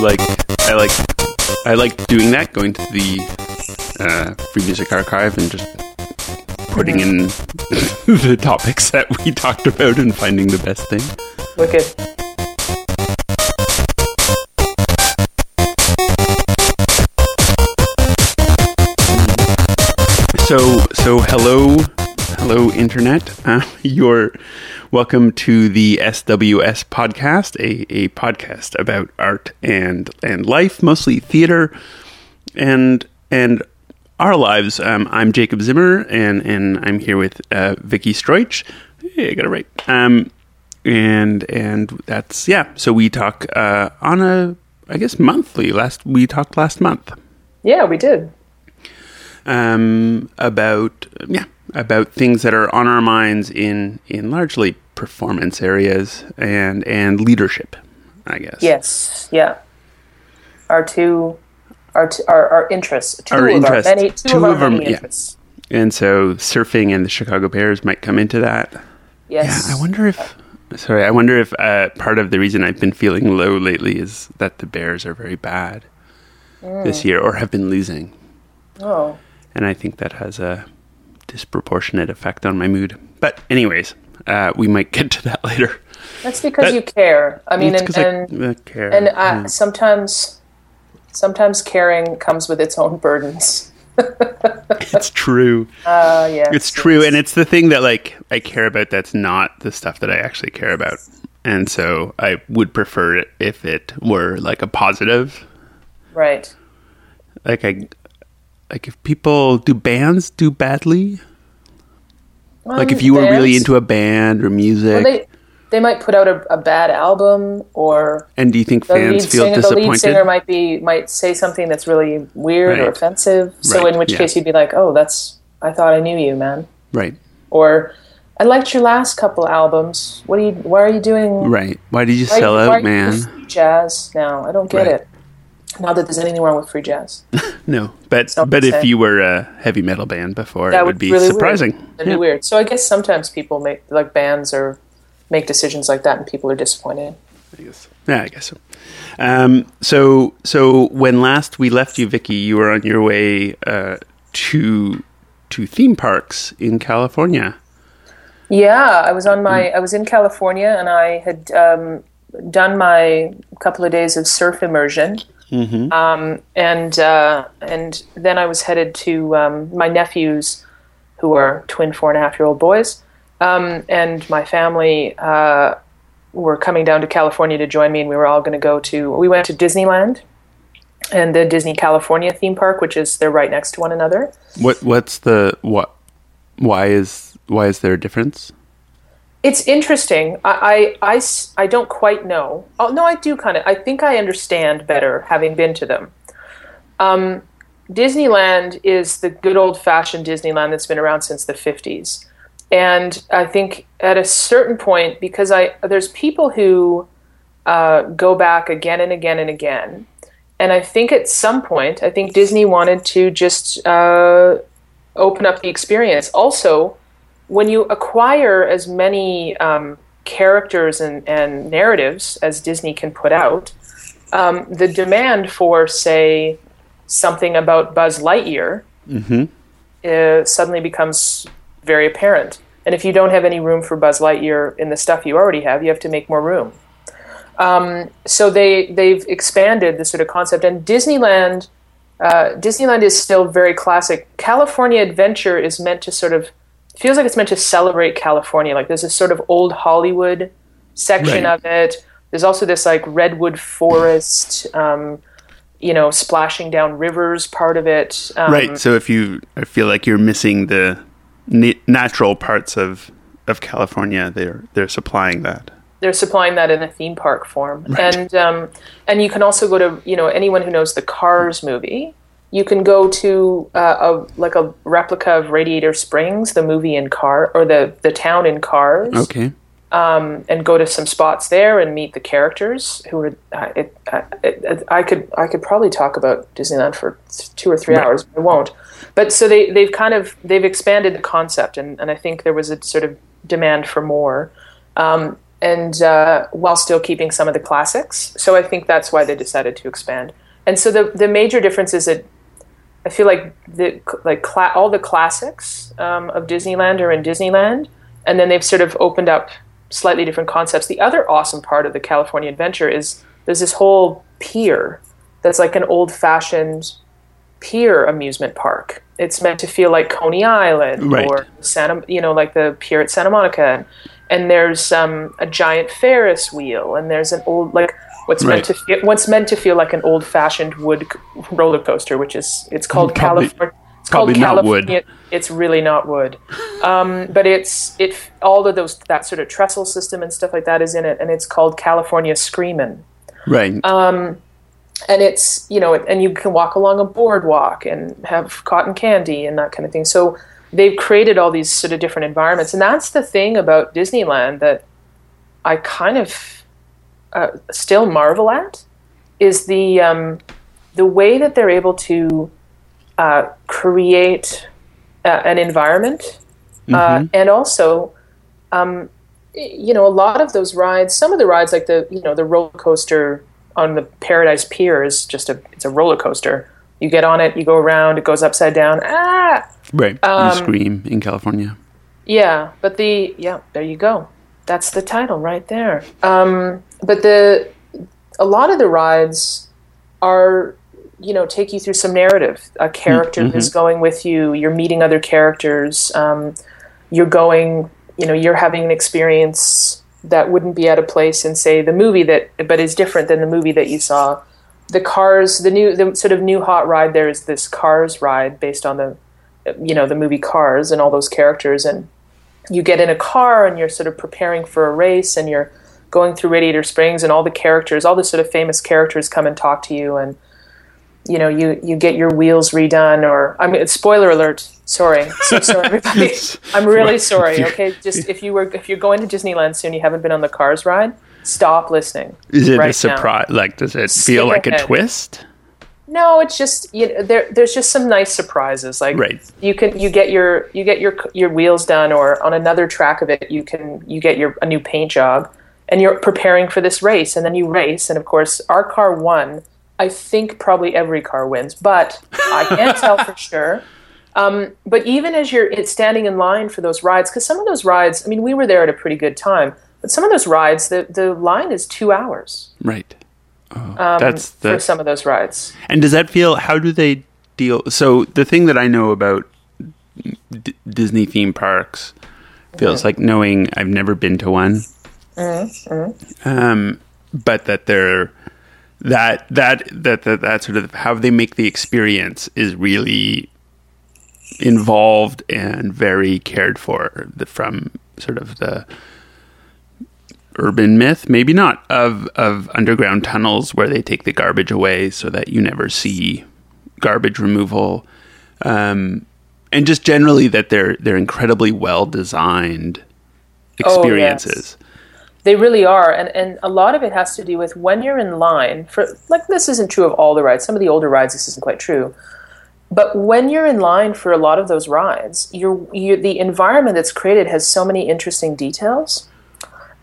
like I like I like doing that, going to the uh, Free Music Archive and just putting in the topics that we talked about and finding the best thing. Wicked. So so hello hello internet. Uh, you're welcome to the SWS podcast, a, a podcast about art and and life, mostly theater and and our lives. Um, I'm Jacob Zimmer, and and I'm here with uh, Vicky Stroich. Hey, I got it right. Um, and and that's yeah. So we talk uh, on a I guess monthly. Last we talked last month Yeah, we did. Um, about yeah about things that are on our minds in in largely performance areas and and leadership. I guess. Yes. Yeah. Our two, our t- our, our interests. Two Our of interests. Our many, two, Two of our of 'em, many yeah. interests. And so surfing and the Chicago Bears might come into that. Yes. Yeah, I wonder if. Sorry, I wonder if uh, part of the reason I've been feeling low lately is that the Bears are very bad Mm. this year or have been losing, Oh. And I think that has a disproportionate effect on my mood. But anyways, uh, we might get to that later. That's because That- you care. I mean, and 'cause I- and, I care. and uh, Yeah. sometimes, sometimes caring comes with its own burdens. it's true. Uh, yeah. It's true, and it's the thing that like I care about. That's not the stuff that I actually care about, and so I would prefer it if it were like a positive. right. Like I, like if people do bands do badly. Like if you were really into a band or music, Um, Well, they they might put out a, a bad album, or and do you think the lead fans feel singer, the lead singer might be might say something that's really weird or offensive. So Right, in which yeah. case you'd be like, "Oh, that's I thought I knew you, man." right, Or I liked your last couple albums. What are you? Why are you doing? right. Why did you why- sell why out, man? jazz now. I don't get Right. it. Not that there's anything wrong with free jazz. No, but but if you were a heavy metal band before, That it would would be really surprising. Weird. That'd Yeah. be weird. So I guess sometimes people make like bands or make decisions like that, and people are disappointed. I guess. Yeah, I guess so. Um, so, so when last we left you, Vicky, you were on your way uh, to to theme parks in California. Yeah, I was on my. I was in California, and I had um, done my couple of days of surf immersion, um, and uh, and then I was headed to um, my nephews, who are twin four and a half year old boys, um, and my family uh, were coming down to California to join me, and we were all going to go to. We went to Disneyland. And the Disney California theme park, which is they're right next to one another. What what's the what? Why is why is there a difference? It's interesting. I I I don't quite know. Oh, no, I do kind of. I think I understand better having been to them. Um, Disneyland is the good old fashioned Disneyland that's been around since the 50s. And I think at a certain point, because I there's people who uh, go back again and again and again. And I think at some point, I think Disney wanted to just uh, open up the experience. Also, when you acquire as many um, characters and, and narratives as Disney can put out, um, the demand for, say, something about Buzz Lightyear uh, suddenly becomes very apparent. And if you don't have any room for Buzz Lightyear in the stuff you already have, you have to make more room. Um, so they they've expanded the sort of concept, and Disneyland uh, Disneyland is still very classic. California Adventure is meant to sort of feels like it's meant to celebrate California. Like there's this sort of old Hollywood section Right. of it. There's also this like redwood forest, um, you know, splashing down rivers part of it. Um, right. So if you, I feel like you're missing the na- natural parts of of California. They're they're supplying that. they're supplying that in a theme park form, Right. and um, and you can also go to you know anyone who knows the Cars movie. You can go to uh, a like a replica of Radiator Springs, the movie in Car or the the town in Cars. Okay. and go to some spots there and meet the characters who are. Uh, it, uh, it, I could I could probably talk about Disneyland for two or three Right. hours. But I won't. But so they they've kind of they've expanded the concept, and, and I think there was a sort of demand for more. Um, and uh, while still keeping some of the classics. So I think that's why they decided to expand. And so the the major difference is that I feel like the like cla- all the classics um, of Disneyland are in Disneyland, and then they've sort of opened up slightly different concepts. The other awesome part of the California Adventure is there's this whole pier that's like an old fashioned pier amusement park. It's meant to feel like Coney Island Right. or Santa, you know, like the pier at Santa Monica. And, and there's um, a giant Ferris wheel, and there's an old like what's Right. meant to feel, what's meant to feel like an old fashioned wood roller coaster, which is it's called Probably- California. It's called probably not wood. It's really not wood, um, but it's it all of those that sort of trestle system and stuff like that is in it, and it's called California Screamin' Right. Uh, and it's you know and you can walk along a boardwalk and have cotton candy and that kind of thing so they've created all these sort of different environments and that's the thing about disneyland that i kind of uh, still marvel at is the um, the way that they're able to uh, create uh, an environment uh, and also um, you know, a lot of those rides, some of the rides, like the you know the roller coaster on the Paradise Pier, is just a it's a roller coaster. You get on it, you go around, it goes upside down. Ah, right. um, you scream in California. yeah. But the yeah, there you go. That's the title right there. Um, but the a lot of the rides are you know take you through some narrative. A character is going with you. You're meeting other characters. Um, you're going. You know, you're having an experience that wouldn't be out of place in say the movie that, but is different than the movie that you saw. The Cars, the new, the sort of new hot ride. There is this Cars ride based on the, you know, the movie Cars and all those characters and you get in a car and you're sort of preparing for a race and you're going through Radiator Springs and all the characters, all the sort of famous characters come and talk to you and you know you you get your wheels redone or I mean spoiler alert sorry so sorry everybody I'm really sorry okay just if you were if you're going to Disneyland soon you haven't been on the Cars ride stop listening Is it right a now. surprise? Like, does it Skip feel like a twist? No, it's just you know, there. There's just some nice surprises. Like Right. you can you get your you get your your wheels done, or on another track of it, you can you get your a new paint job, and you're preparing for this race, and then you race, and of course our car won. I think probably every car wins, but I can't tell for sure. Um, but even as you're it's standing in line for those rides, because some of those rides, I mean, we were there at a pretty good time, but some of those rides, the the line is two hours Right. Oh, um, that's for some of those rides. And does that feel? How do they deal? So the thing that I know about D- Disney theme parks feels mm-hmm. like knowing I've never been to one, mm-hmm. um, but that they're that that that that that sort of how they make the experience is really involved and very cared for the, from sort of the urban myth, maybe not, of of underground tunnels where they take the garbage away so that you never see garbage removal, um, and just generally that they're they're incredibly well designed Oh, yes. experiences. They really are, and and a lot of it has to do with when you're in line for like this isn't true of all the rides. Some of the older rides, this isn't quite true. But when you're in line for a lot of those rides, you're, you the environment that's created has so many interesting details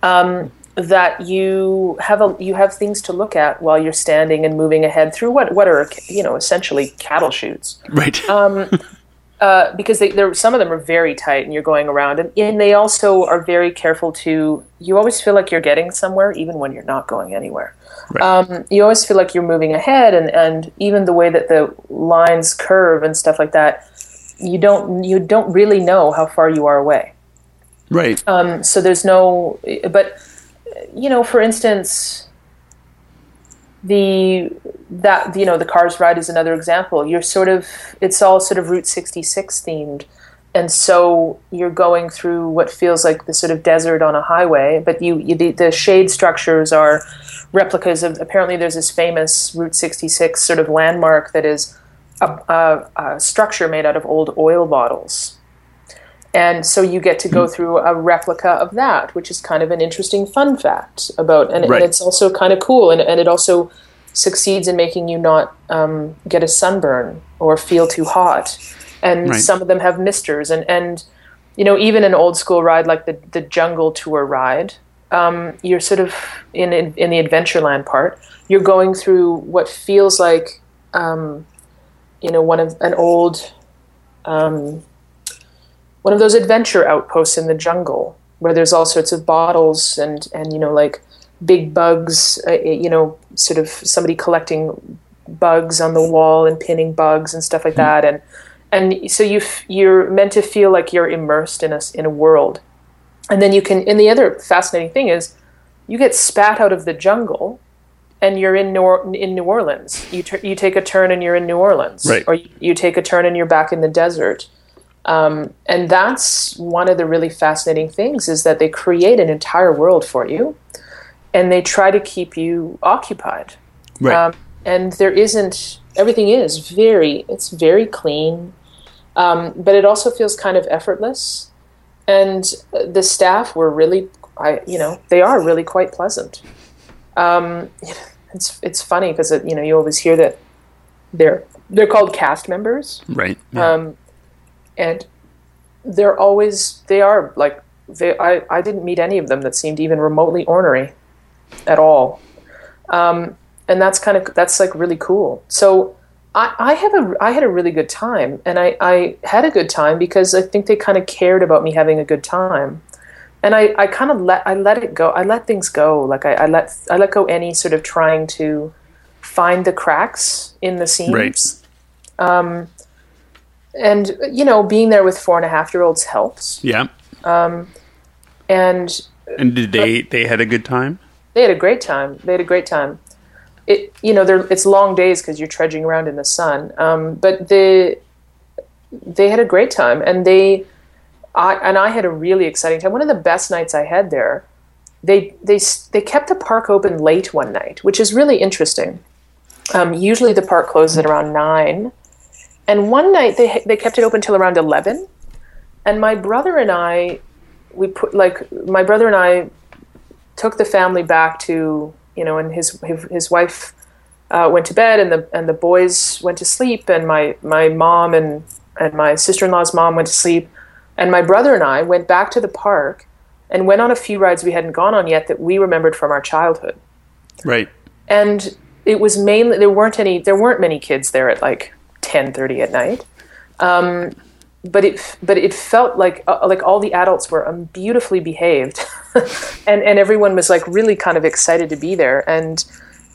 um, that you have a you have things to look at while you're standing and moving ahead through what what are you know essentially cattle chutes, Right. uh, because they, they're, some of them are very tight and you're going around and, and they also are very careful to you always feel like you're getting somewhere even when you're not going anywhere Right. um, you always feel like you're moving ahead and, and even the way that the lines curve and stuff like that you don't you don't really know how far you are away right. um, so there's no but you know for instance the that you know the cars ride is another example. You're sort of it's all sort of route 66 themed. And so you're going through what feels like the sort of desert on a highway but you, you the, the shade structures are replicas of apparently there's this famous route 66 sort of landmark that is a, a, a structure made out of old oil bottles and so you get to go through a replica of that, which is kind of an interesting fun fact about, and, Right. and it's also kind of cool, and, and it also succeeds in making you not um, get a sunburn or feel too hot. And Right. some of them have misters, and and you know even an old school ride like the the Jungle Tour ride, um, you're sort of in, in in the Adventureland part. You're going through what feels like um, you know one of an old um, one of those adventure outposts in the jungle where there's all sorts of bottles and and you know like big bugs uh, you know sort of somebody collecting bugs on the wall and pinning bugs and stuff like that and and so you f- you're meant to feel like you're immersed in a in a world and then you can and the other fascinating thing is you get spat out of the jungle and you're in New, in New Orleans. You, ter- you take a turn and you're in New Orleans. Right. Or you, you take a turn and you're back in the desert. Um, and that's one of the really fascinating things is that they create an entire world for you and they try to keep you occupied. Right. Um, and there isn't, everything is very, it's very clean, um, but it also feels kind of effortless. And uh, the staff were really, I, you know, they are really quite pleasant. Um, it's it's funny because you know you always hear that they're they're called cast members, right. Yeah. And they're always they are like they I, I didn't meet any of them that seemed even remotely ornery at all. Um, and that's kind of that's like really cool. So I, I have a I had a really good time and I, I had a good time because I think they kind of cared about me having a good time. And I, I kind of let I let it go I let things go. Like I, I let I let go any sort of trying to find the cracks in the seams. Right. um, and you know being there with four and a half year olds helps. Yeah. and And did they they had a good time? they had a great time. They had a great time. It you know they're it's long days because you're trudging around in the sun. Um, but the they had a great time. And they I and I had a really exciting time. One of the best nights I had there they they they kept the park open late one night which is really interesting. Um, usually the park closes at around nine and one night they they kept it open till around 11 and my brother and I we put like my brother and I took the family back to you know and his his, wife uh, went to bed and the and the boys went to sleep and my my mom and and my sister-in-law's mom went to sleep. And my brother and I went back to the park and went on a few rides we hadn't gone on yet that we remembered from our childhood. Right. and it was mainly there weren't any there weren't many kids there at like 10:30 at night. Um, but it but it felt like uh, like all the adults were um, beautifully behaved. And and everyone was like really kind of excited to be there. And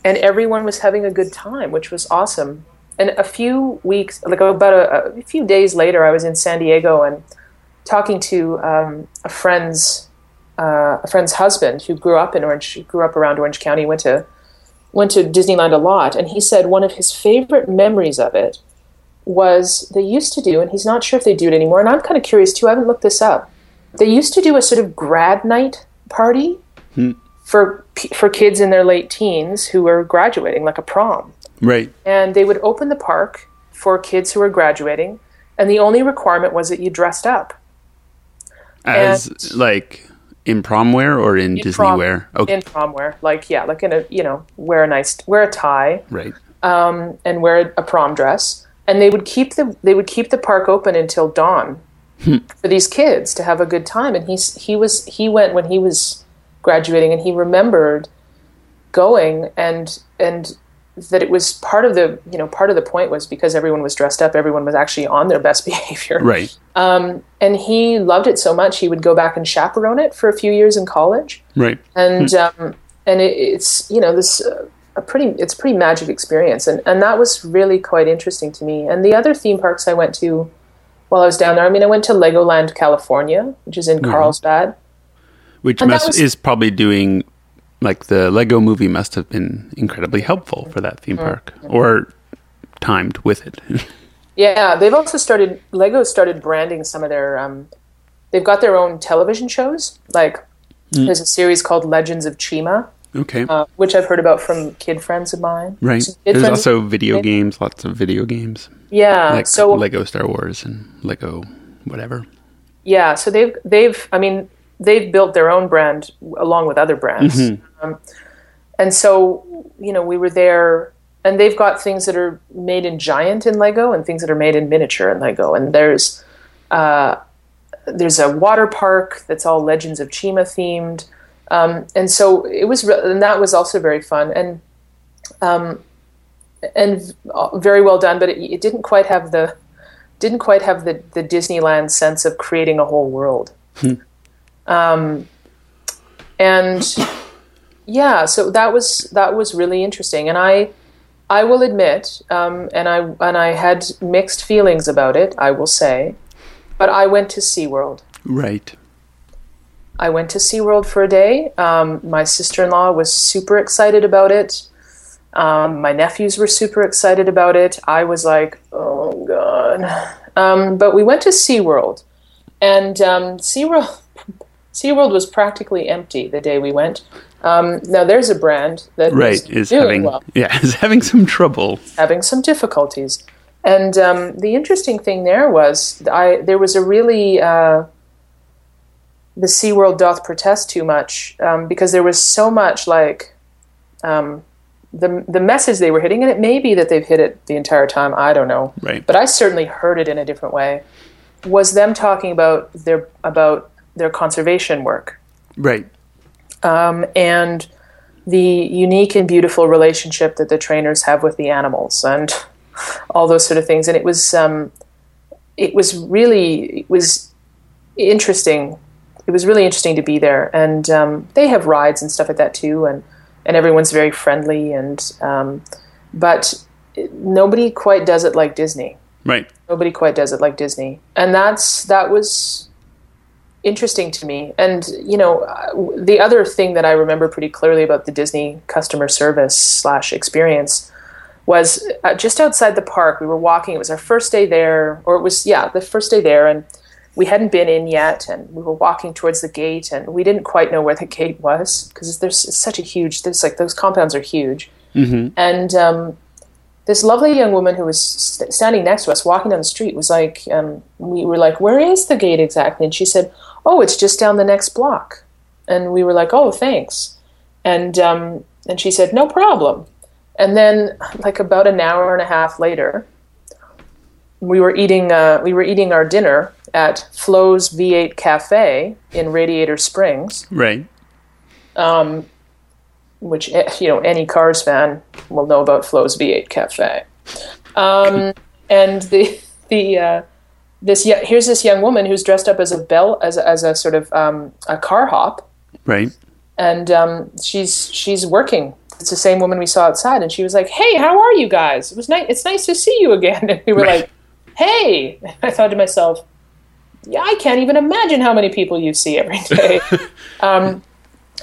and everyone was having a good time which was awesome. And a few weeks like about a, a few days later I was in San Diego and talking to um, a friend's uh, a friend's husband who grew up in Orange grew up around Orange County went to went to Disneyland a lot, and he said one of his favorite memories of it was they used to do, and he's not sure if they do it anymore. And I'm kind of curious too. I haven't looked this up. They used to do a sort of grad night party for for kids in their late teens who were graduating, like a prom, Right. and they would open the park for kids who were graduating, and the only requirement was that you dressed up. As And- like in prom wear or in, Disney prom- wear? Okay. In prom wear, like yeah, like in a you know wear a nice wear a tie, right. um, and wear a prom dress, and they would keep the they would keep the park open until dawn for these kids to have a good time. And he's he was he went when he was graduating, and he remembered going and and that it was part of the you know part of the point was because everyone was dressed up, everyone was actually on their best behavior, Right. um, and he loved it so much he would go back and chaperone it for a few years in college Right. and um, and it, it's you know this uh, a pretty it's a pretty magic experience. And and that was really quite interesting to me. And the other theme parks I went to while I was down there I mean I went to Legoland California which is in Carlsbad. Which must was- is probably doing like the Lego movie must have been incredibly helpful for that theme park or timed with it. yeah they've also started Lego started branding some of their um, they've got their own television shows. Like there's a series called Legends of Chima okay. uh, which I've heard about from kid friends of mine right. Kid There's also video games, lots of video games. yeah Like so Lego Star Wars and Lego whatever. Yeah, so they've they've I mean they've built their own brand along with other brands, um, and so you know we were there, and they've got things that are made in giant in Lego and things that are made in miniature in Lego, and there's uh, there's a water park that's all Legends of Chima themed. Um, and so it was, re- and that was also very fun and um, and very well done. But it, it, didn't quite have the didn't quite have the the Disneyland sense of creating a whole world. Hmm. Um, and yeah, so that was that was really interesting, and I I will admit, um, and I and I had mixed feelings about it. I will say, but I went to SeaWorld. Right. I went to SeaWorld for a day. Um, my sister in law was super excited about it. Um, my nephews were super excited about it. I was like, oh, God. Um, but we went to SeaWorld, and um, SeaWorld, SeaWorld was practically empty the day we went. Um, now, there's a brand that right, is having, well. yeah, is having some trouble. Having some difficulties. And um, the interesting thing there was I, there was a really. Uh, the SeaWorld doth protest too much um, because there was so much like um, the the message they were hitting, and it may be that they've hit it the entire time. I don't know, right? But I certainly heard it in a different way. Was them talking about their about their conservation work, right? Um, and the unique and beautiful relationship that the trainers have with the animals, and all those sort of things. And it was um, it was really it was interesting it was really interesting to be there. And um, they have rides and stuff like that too, and and everyone's very friendly. And um, but nobody quite does it like Disney. Right. Nobody quite does it like Disney, and that's that was interesting to me. And you know, uh, the other thing that I remember pretty clearly about the Disney customer service slash experience was uh, just outside the park. We were walking. It was our first day there, or it was yeah, the first day there, and we hadn't been in yet, and we were walking towards the gate, and we didn't quite know where the gate was because there's such a huge. There's like those compounds are huge, mm-hmm. and um, this lovely young woman who was st- standing next to us, walking down the street, was like, um, we were like, "Where is the gate exactly?" And she said, "Oh, it's just down the next block." And we were like, "Oh, thanks," and um, and she said, "No problem." And then, like about an hour and a half later, we were eating uh, we were eating our dinner at Flo's V8 Cafe in Radiator Springs. Right. Um, which eh, you know any Cars fan will know about Flo's V8 Cafe. Um, and the the uh, this here's this young woman who's dressed up as a bell as a, as a sort of um, a car hop. Right. And um, she's she's working. It's the same woman we saw outside, and she was like, "Hey, how are you guys? It was nice. It's nice to see you again." And we were right. like hey, I thought to myself, yeah, I can't even imagine how many people you see every day. um,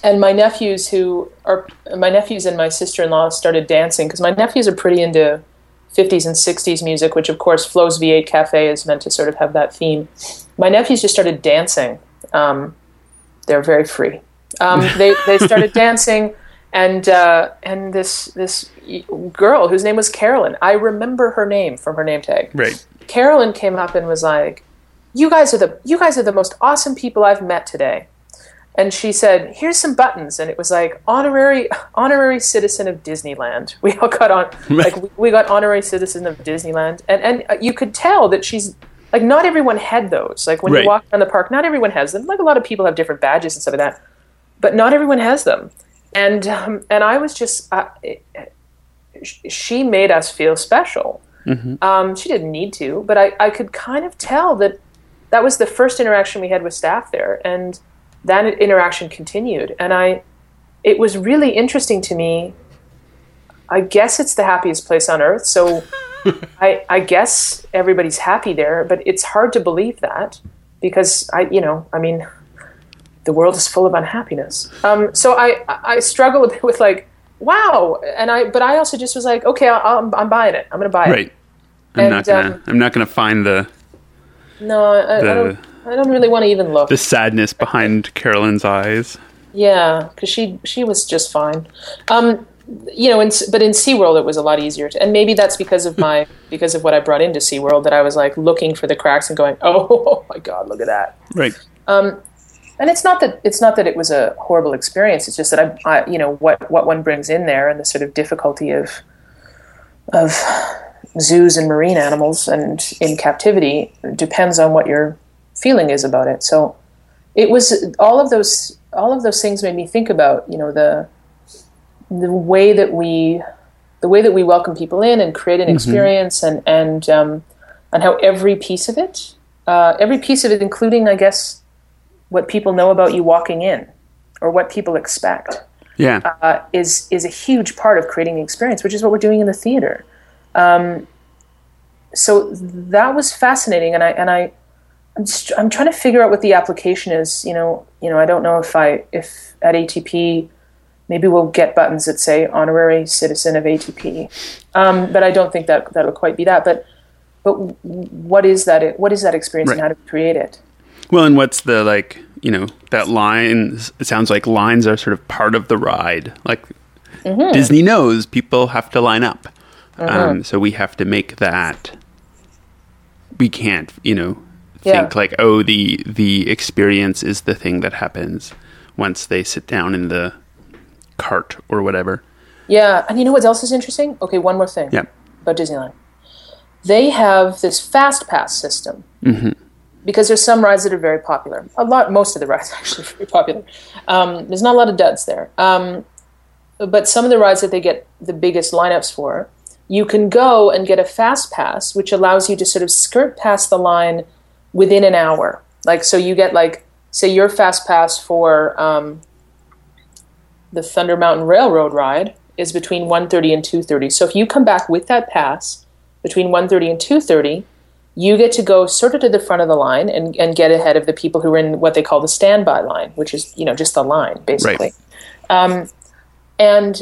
and my nephews, who are my nephews and my sister in law, started dancing because my nephews are pretty into 50s and 60s music, which of course Flo's V8 Cafe is meant to sort of have that theme. My nephews just started dancing. Um, they're very free. Um, they they started dancing, and uh, and this this girl whose name was Carolyn. I remember her name from her name tag. Right. Carolyn came up and was like, "You guys are the you guys are the most awesome people I've met today." And she said, "Here's some buttons," and it was like honorary honorary citizen of Disneyland. We all got on like we, we got honorary citizen of Disneyland, and and uh, you could tell that she's like not everyone had those. Like when right. you walk around the park, not everyone has them. Like a lot of people have different badges and stuff like that, but not everyone has them. And um, and I was just uh, it, she made us feel special Mm-hmm. Um, she didn't need to, but I, I could kind of tell that that was the first interaction we had with staff there, and that interaction continued. And I, it was really interesting to me. I guess it's the happiest place on earth, so I, I guess everybody's happy there. But it's hard to believe that because I, you know, I mean, the world is full of unhappiness. Um, so I, I struggle a bit with like, wow, and I, but I also just was like, okay, i am I'm buying it. I'm going to buy it. Right. I'm and, not gonna. Um, I'm not gonna find the. No, I, the, I, don't. I don't really want to even look. The sadness behind Carolyn's eyes. Yeah, because she she was just fine. Um, you know, in, but in SeaWorld it was a lot easier to, and maybe that's because of my because of what I brought into SeaWorld that I was like looking for the cracks and going, oh, oh my god, look at that. Right. Um, and it's not that it's not that it was a horrible experience. It's just that I, I you know, what what one brings in there and the sort of difficulty of of zoos and marine animals and in captivity depends on what your feeling is about it. So it was all of those all of those things made me think about you know the the way that we the way that we welcome people in and create an Mm-hmm. experience and and um, and how every piece of it uh, every piece of it including i guess what people know about you walking in or what people expect Yeah. uh, is is a huge part of creating the experience, which is what we're doing in the theater. Um, so that was fascinating, and I and I I'm, just, I'm trying to figure out what the application is. You know, you know, I don't know if I if at ATP maybe we'll get buttons that say honorary citizen of ATP, um, but I don't think that that'll quite be that. But but what is that? What is that experience, and how to create it? Well, and what's the like? You know, that line. It sounds like lines are sort of part of the ride. Like Mm-hmm. Disney knows people have to line up, um, so we have to make that. We can't, you know, Yeah. think like, oh, the the experience is the thing that happens once they sit down in the cart or whatever. Yeah, and you know what else is interesting? Okay, one more thing. Yeah. about Disneyland. They have this fast pass system because there's some rides that are very popular. A lot, most of the rides actually are very popular. Um, there's not a lot of duds there, um, but some of the rides that they get the biggest lineups for, you can go and get a fast pass, which allows you to sort of skirt past the line within an hour. Like, so you get like, say, your fast pass for um, the Thunder Mountain Railroad ride is between 1.30 and 2.30. So if you come back with that pass between 1.30 and 2.30, you get to go sort of to the front of the line and, and get ahead of the people who are in what they call the standby line, which is, you know, just the line, basically. Um, and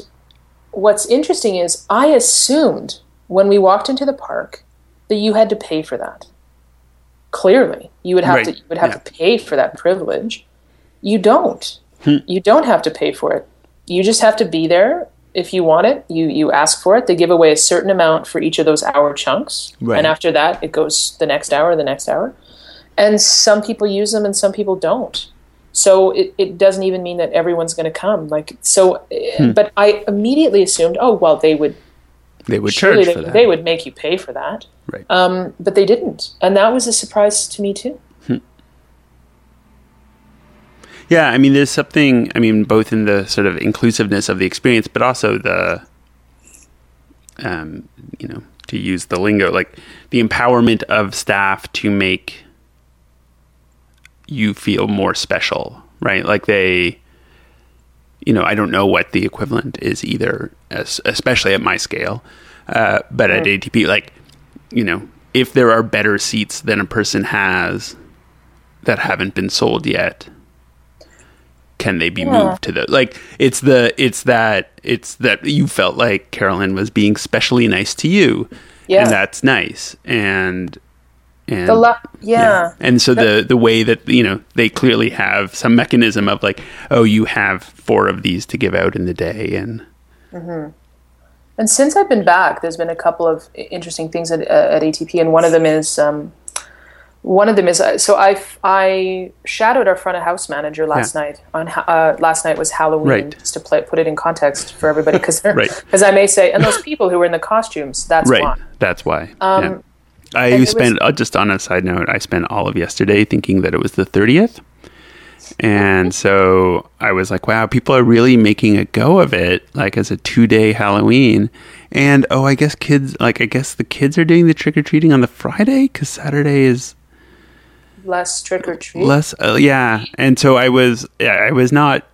what's interesting is I assumed when we walked into the park that you had to pay for that. Clearly, you would have Right, to you would have yeah. to pay for that privilege. You don't. Hmm. You don't have to pay for it. You just have to be there if you want it. You you ask for it. They give away a certain amount for each of those hour chunks, Right. and after that, it goes the next hour, the next hour. And some people use them, and some people don't. So it, it doesn't even mean that everyone's going to come. Like so, Hmm. but I immediately assumed, oh well, they would They would charge they, for that, they would make you pay for that. right? Um, but they didn't, and that was a surprise to me too. Yeah, I mean, there's something. I mean, both in the sort of inclusiveness of the experience, but also the, um, you know, to use the lingo, like the empowerment of staff to make you feel more special, right? Like they, you know, I don't know what the equivalent is either, as, especially at my scale, uh, but at ATP, like, you know, if there are better seats than a person has that haven't been sold yet can they be moved to the like it's the it's that it's that you felt like carolyn was being specially nice to you Yeah. and that's nice and and The la- yeah. and so the the way that you know they clearly have some mechanism of like oh you have four of these to give out in the day and And since I've been back, there's been a couple of interesting things at, uh, at ATP, and one of them is um, one of them is uh, so I I shadowed our front of house manager last Yeah. night on uh, last night was Halloween Right. just to play, put it in context for everybody because Right. I may say and those people who were in the costumes that's right why that's why Um, yeah. I and spent uh, just on a side note i spent all of yesterday thinking that it was the 30th and so i was like wow people are really making a go of it like as a two-day halloween. And oh i guess kids like i guess the kids are doing the trick-or-treating on the friday? Because saturday is less trick or treat. less uh, yeah. And so i was yeah, i was not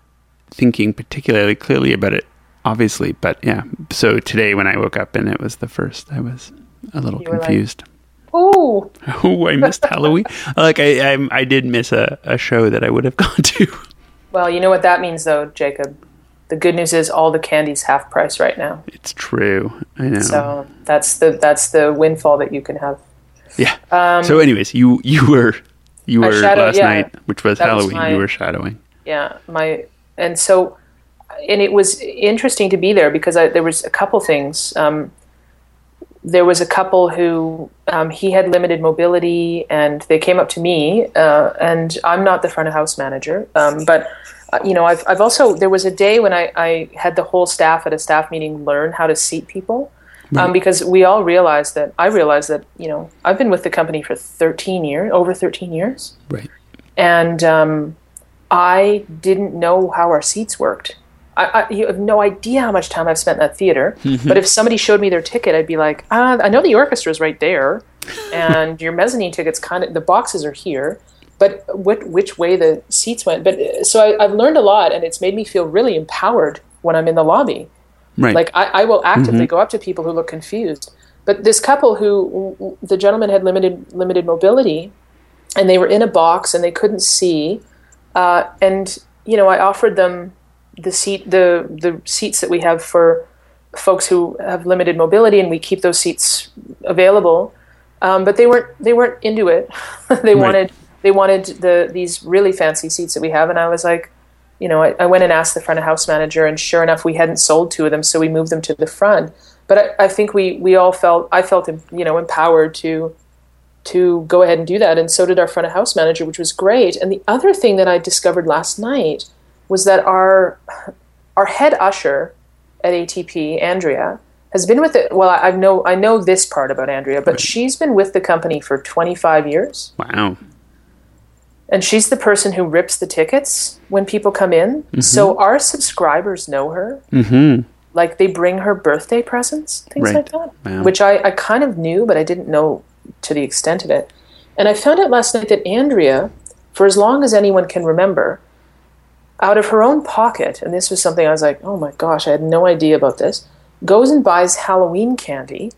thinking particularly clearly about it obviously but yeah. So today when i woke up and it was the first i was a little confused. like- Ooh, oh i missed halloween like i I, I did miss a, a show that i would have gone to well, you know what that means though, Jacob. The good news is all the candy's half price right now. it's true i know So that's the that's the windfall that you can have. yeah so anyways you you were you Um, were shadowed- last yeah. night which was That was halloween my- you were shadowing yeah my and so and it was interesting to be there because I, there was a couple things um, there was a couple who um, he had limited mobility and they came up to me uh, and i'm not the front of house manager um, but uh, you know I've, I've also there was a day when I, I had the whole staff at a staff meeting learn how to seat people um, because we all realized that i realized that you know i've been with the company for 13 years over 13 years. Right. And um, I didn't know how our seats worked. I, I, you have no idea how much time I've spent in that theater. Mm-hmm. But if somebody showed me their ticket, I'd be like, uh, I know the orchestra is right there, and your mezzanine tickets kind of the boxes are here. But what, which way the seats went? But uh, so I, I've learned a lot, and it's made me feel really empowered when I'm in the lobby. Right. Like I, I will actively go up to people who look confused. But this couple who the gentleman had limited limited mobility, and they were in a box and they couldn't see, uh, and you know I offered them the seat the the seats that we have for folks who have limited mobility, and we keep those seats available. Um, but they weren't they weren't into it. they wanted they wanted the these really fancy seats that we have, and I was like, you know, I, I, went and asked the front of house manager, and sure enough, we hadn't sold two of them, so we moved them to the front. But I, I think we we all felt I felt you know empowered to to go ahead and do that, and so did our front of house manager, which was great. And the other thing that I discovered last night was that our our head usher at ATP, Andrea, has been with it. Well, I, I know I know this part about Andrea, but she's been with the company for 25 years. Wow. And she's the person who rips the tickets when people come in. Mm-hmm. So our subscribers know her. Mm-hmm. Like they bring her birthday presents, things right. like that, wow. which I, I kind of knew, but I didn't know to the extent of it. And I found out last night that Andrea, for as long as anyone can remember, out of her own pocket, and this was something I was like, oh my gosh, I had no idea about this, goes and buys Halloween candy.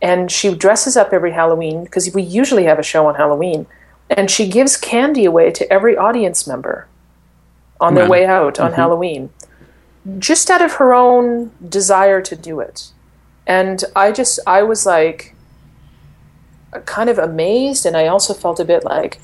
And she dresses up every Halloween because we usually have a show on Halloween. And she gives candy away to every audience member on their way out on mm-hmm. Halloween, just out of her own desire to do it. And I just, I was like, kind of amazed, and I also felt a bit like,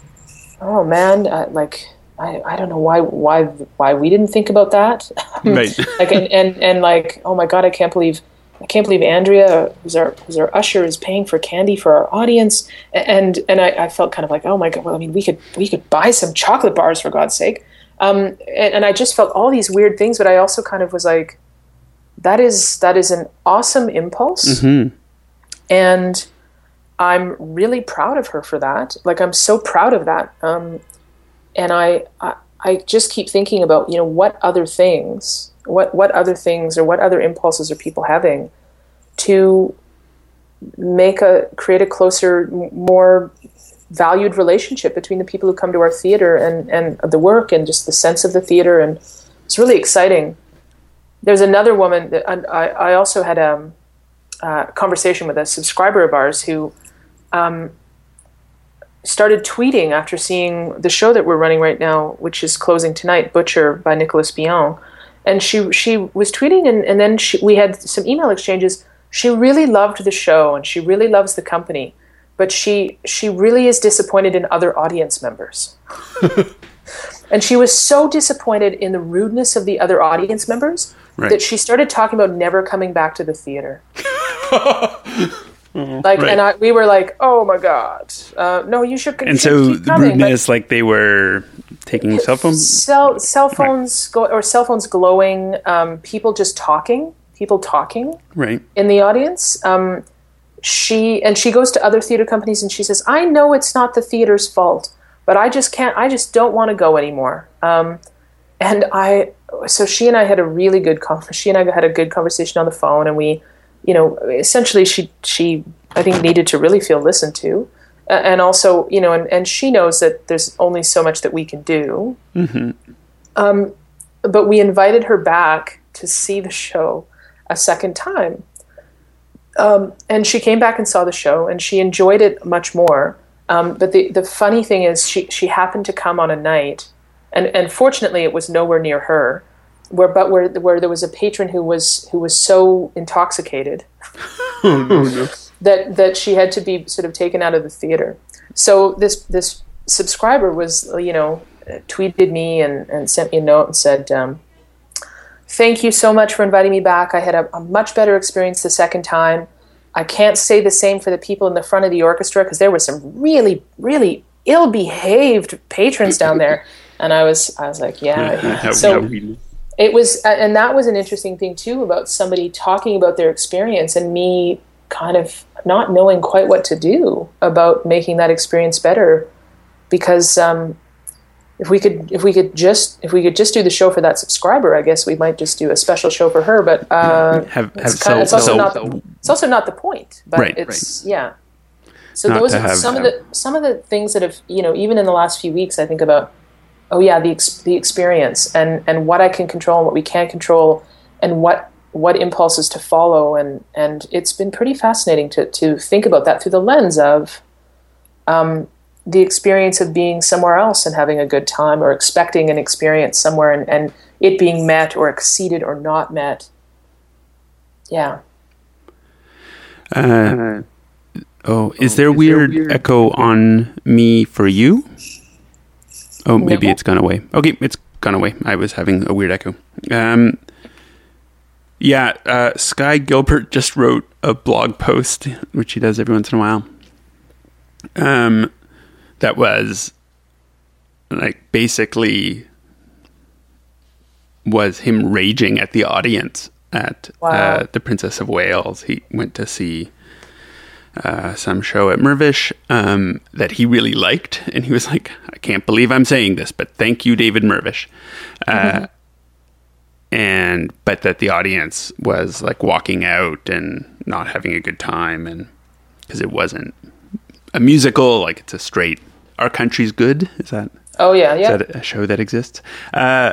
oh man, like I, I don't know why why why we didn't think about that. Right. like and, and and like oh my god, I can't believe I can't believe Andrea, who's our who's our usher, is paying for candy for our audience. And and I, I felt kind of like oh my god, well I mean we could we could buy some chocolate bars for God's sake. Um, and, and I just felt all these weird things, but I also kind of was like, that is that is an awesome impulse, mm-hmm. and I'm really proud of her for that. Like I'm so proud of that. Um, and I, I, I just keep thinking about you know what other things, what what other things or what other impulses are people having to make a create a closer, more valued relationship between the people who come to our theater and and the work and just the sense of the theater and it's really exciting. There's another woman that I, I also had a, a conversation with a subscriber of ours who um, started tweeting after seeing the show that we're running right now, which is closing tonight, Butcher by Nicolas Billon. And she she was tweeting, and, and then she, we had some email exchanges. She really loved the show, and she really loves the company, but she she really is disappointed in other audience members. and she was so disappointed in the rudeness of the other audience members right. that she started talking about never coming back to the theater. Mm-hmm. Like, right. and I, we were like, "Oh my god, uh, no, you should." And so the rudeness, like they were taking cell phones, cell cell phones, right. go, or cell phones glowing, um, people just talking, people talking, right in the audience. Um, she and she goes to other theater companies and she says, "I know it's not the theater's fault, but I just can't. I just don't want to go anymore." Um, and I, so she and I had a really good conversation. She and I had a good conversation on the phone, and we you know, essentially she she I think needed to really feel listened to, uh, and also you know, and, and she knows that there's only so much that we can do. Mm-hmm. Um, but we invited her back to see the show a second time, um, and she came back and saw the show, and she enjoyed it much more. Um, but the the funny thing is, she she happened to come on a night, and and fortunately, it was nowhere near her where but where where there was a patron who was who was so intoxicated oh, no. that that she had to be sort of taken out of the theater. So this this subscriber was you know tweeted me and, and sent me a note and said, um, "Thank you so much for inviting me back. I had a, a much better experience the second time. I can't say the same for the people in the front of the orchestra because there were some really really ill behaved patrons down there." And I was I was like, yeah. yeah. So it was and that was an interesting thing too about somebody talking about their experience and me kind of not knowing quite what to do about making that experience better because um, if we could if we could just if we could just do the show for that subscriber, I guess we might just do a special show for her. But uh, Have- it's, kinda- it's also so- not the, it's also not the point. But Right, it's yeah. So Not those to are have- some of the some of the things that have you know even in the last few weeks I think about oh yeah the ex- the experience and and what I can control and what we can't control and what what impulses to follow. And and it's been pretty fascinating to to think about that through the lens of um, the experience of being somewhere else and having a good time or expecting an experience somewhere and, and it being met or exceeded or not met. Yeah. Uh, oh, is there weird echo on me for you? Oh, maybe No. it's gone away. Okay, it's gone away. I was having a weird echo. Um, yeah, uh, Sky Gilbert just wrote a blog post, which he does every once in a while. Um, that was like basically was him raging at the audience at Wow. uh, the Princess of Wales. He went to see uh, some show at Mirvish um, that he really liked, and he was like, "I can't believe I'm saying this, but thank you, David Mirvish." Uh, and but that the audience was like walking out and not having a good time, and because it wasn't a musical, like it's a straight "Our Country's Good." Is that oh yeah yeah is that a show that exists? Uh,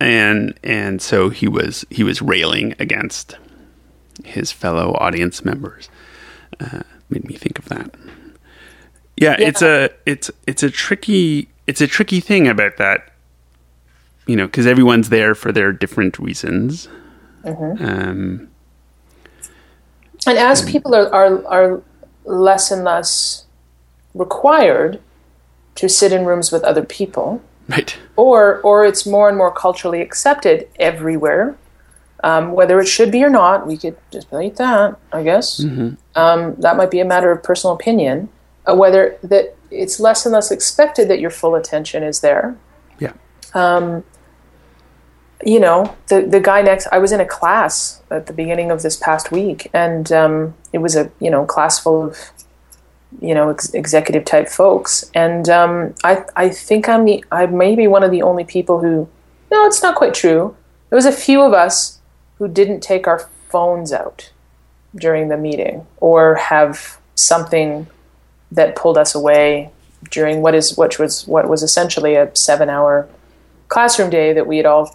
and and so he was he was railing against his fellow audience members. Uh, made me think of that. Yeah, Yeah. it's a it's it's a tricky it's a tricky thing about that. You know, because everyone's there for their different reasons. Um, And as people are, are, are less and less required to sit in rooms with other people, right. or, or it's more and more culturally accepted everywhere, um, whether it should be or not, we could debate that, I guess. Um, that might be a matter of personal opinion. Uh, whether that it's less and less expected that your full attention is there. Yeah. you know, the the guy next. I was in a class at the beginning of this past week, and um, it was a you know class full of you know ex- executive type folks, and um, I I think I'm the I may be one of the only people who. No, it's not quite true. There was a few of us who didn't take our phones out during the meeting or have something that pulled us away during what is which was what was essentially a seven hour classroom day that we had all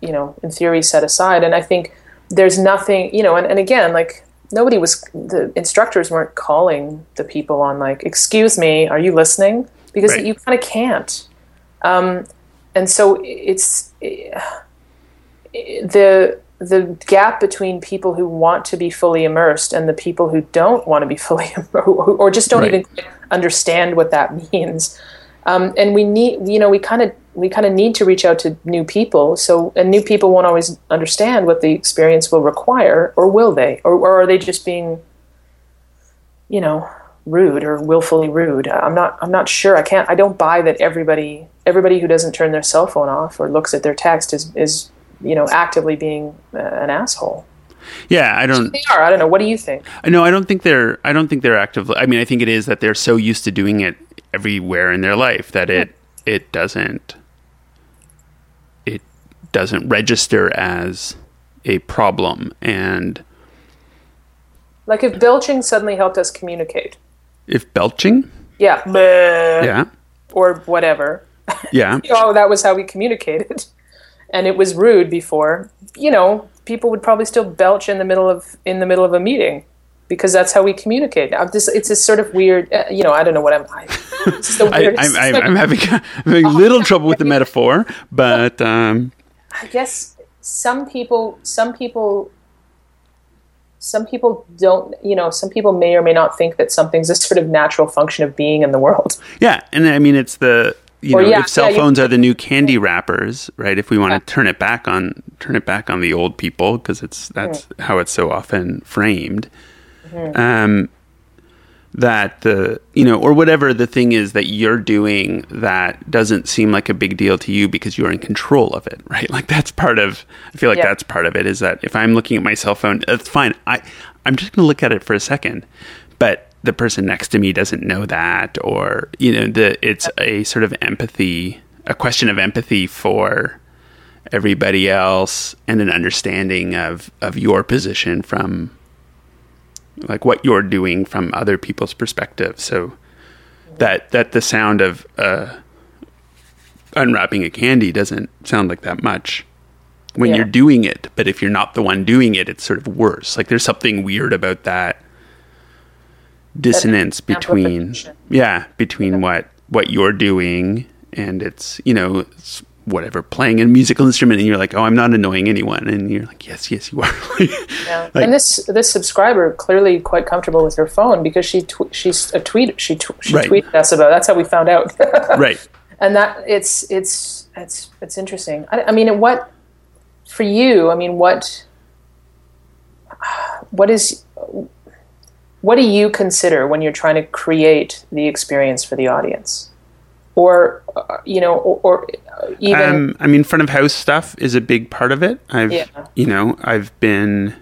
you know in theory set aside. And i think there's nothing you know and, and again like nobody was the instructors weren't calling the people on like excuse me are you listening? Because Right. you kind of can't. Um, and so it's the the gap between people who want to be fully immersed and the people who don't want to be fully or, just don't Right. even understand what that means. Um, and we need you know we kind of we kind of need to reach out to new people. So and new people won't always understand what the experience will require or will they? Or, or are they just being you know rude or willfully rude? I'm not i'm not sure. I can't i don't buy that everybody everybody who doesn't turn their cell phone off or looks at their text is is you know actively being uh, an asshole Yeah, I don't. they are i don't know what do you think No, I don't think they're. I don't think they're actively. I mean, I think it is that they're so used to doing it everywhere in their life that it it doesn't it doesn't register as a problem. And like if belching suddenly helped us communicate if belching, yeah bleh, yeah, or whatever yeah, oh, that was how we communicated. And it was rude before. You know, people would probably still belch in the middle of in the middle of a meeting because that's how we communicate. Now, this it's this sort of weird. Uh, you know, I don't know what I'm. I, it's the I, weirdest- I'm, I'm, I'm having I'm having little trouble with the metaphor, but um, I guess some people, some people, some people don't. You know, some people may or may not think that something's a sort of natural function of being in the world. yeah, and I mean it's the you know yeah, if cell yeah, you- phones are the new candy wrappers, right? If we want to turn it back on turn it back on the old people because it's that's how it's so often framed. Um, that the you know or whatever the thing is that you're doing that doesn't seem like a big deal to you because you're in control of it right like that's part of i feel like Yeah. that's part of it is that if i'm looking at my cell phone that's fine i i'm just going to look at it for a second but the person next to me doesn't know that or you know the it's a sort of empathy a question of empathy for everybody else and an understanding of of your position from like what you're doing from other people's perspective. So that that the sound of uh, unwrapping a candy doesn't sound like that much when Yeah. you're doing it, but if you're not the one doing it, it's sort of worse. Like there's something weird about that dissonance between yeah between what what you're doing and it's you know it's whatever playing a musical instrument and you're like oh i'm not annoying anyone and you're like yes yes you are Yeah. Like- and this this subscriber clearly quite comfortable with her phone because she tw- she's a tweet she tw- she Right. tweeted us about. That's how we found out. right and that it's it's it's it's interesting. I, I mean, what for you? I mean, what what is what do you consider when you're trying to create the experience for the audience, or uh, you know, or, or even um i mean front of house stuff is a big part of it. I've Yeah. you know i've been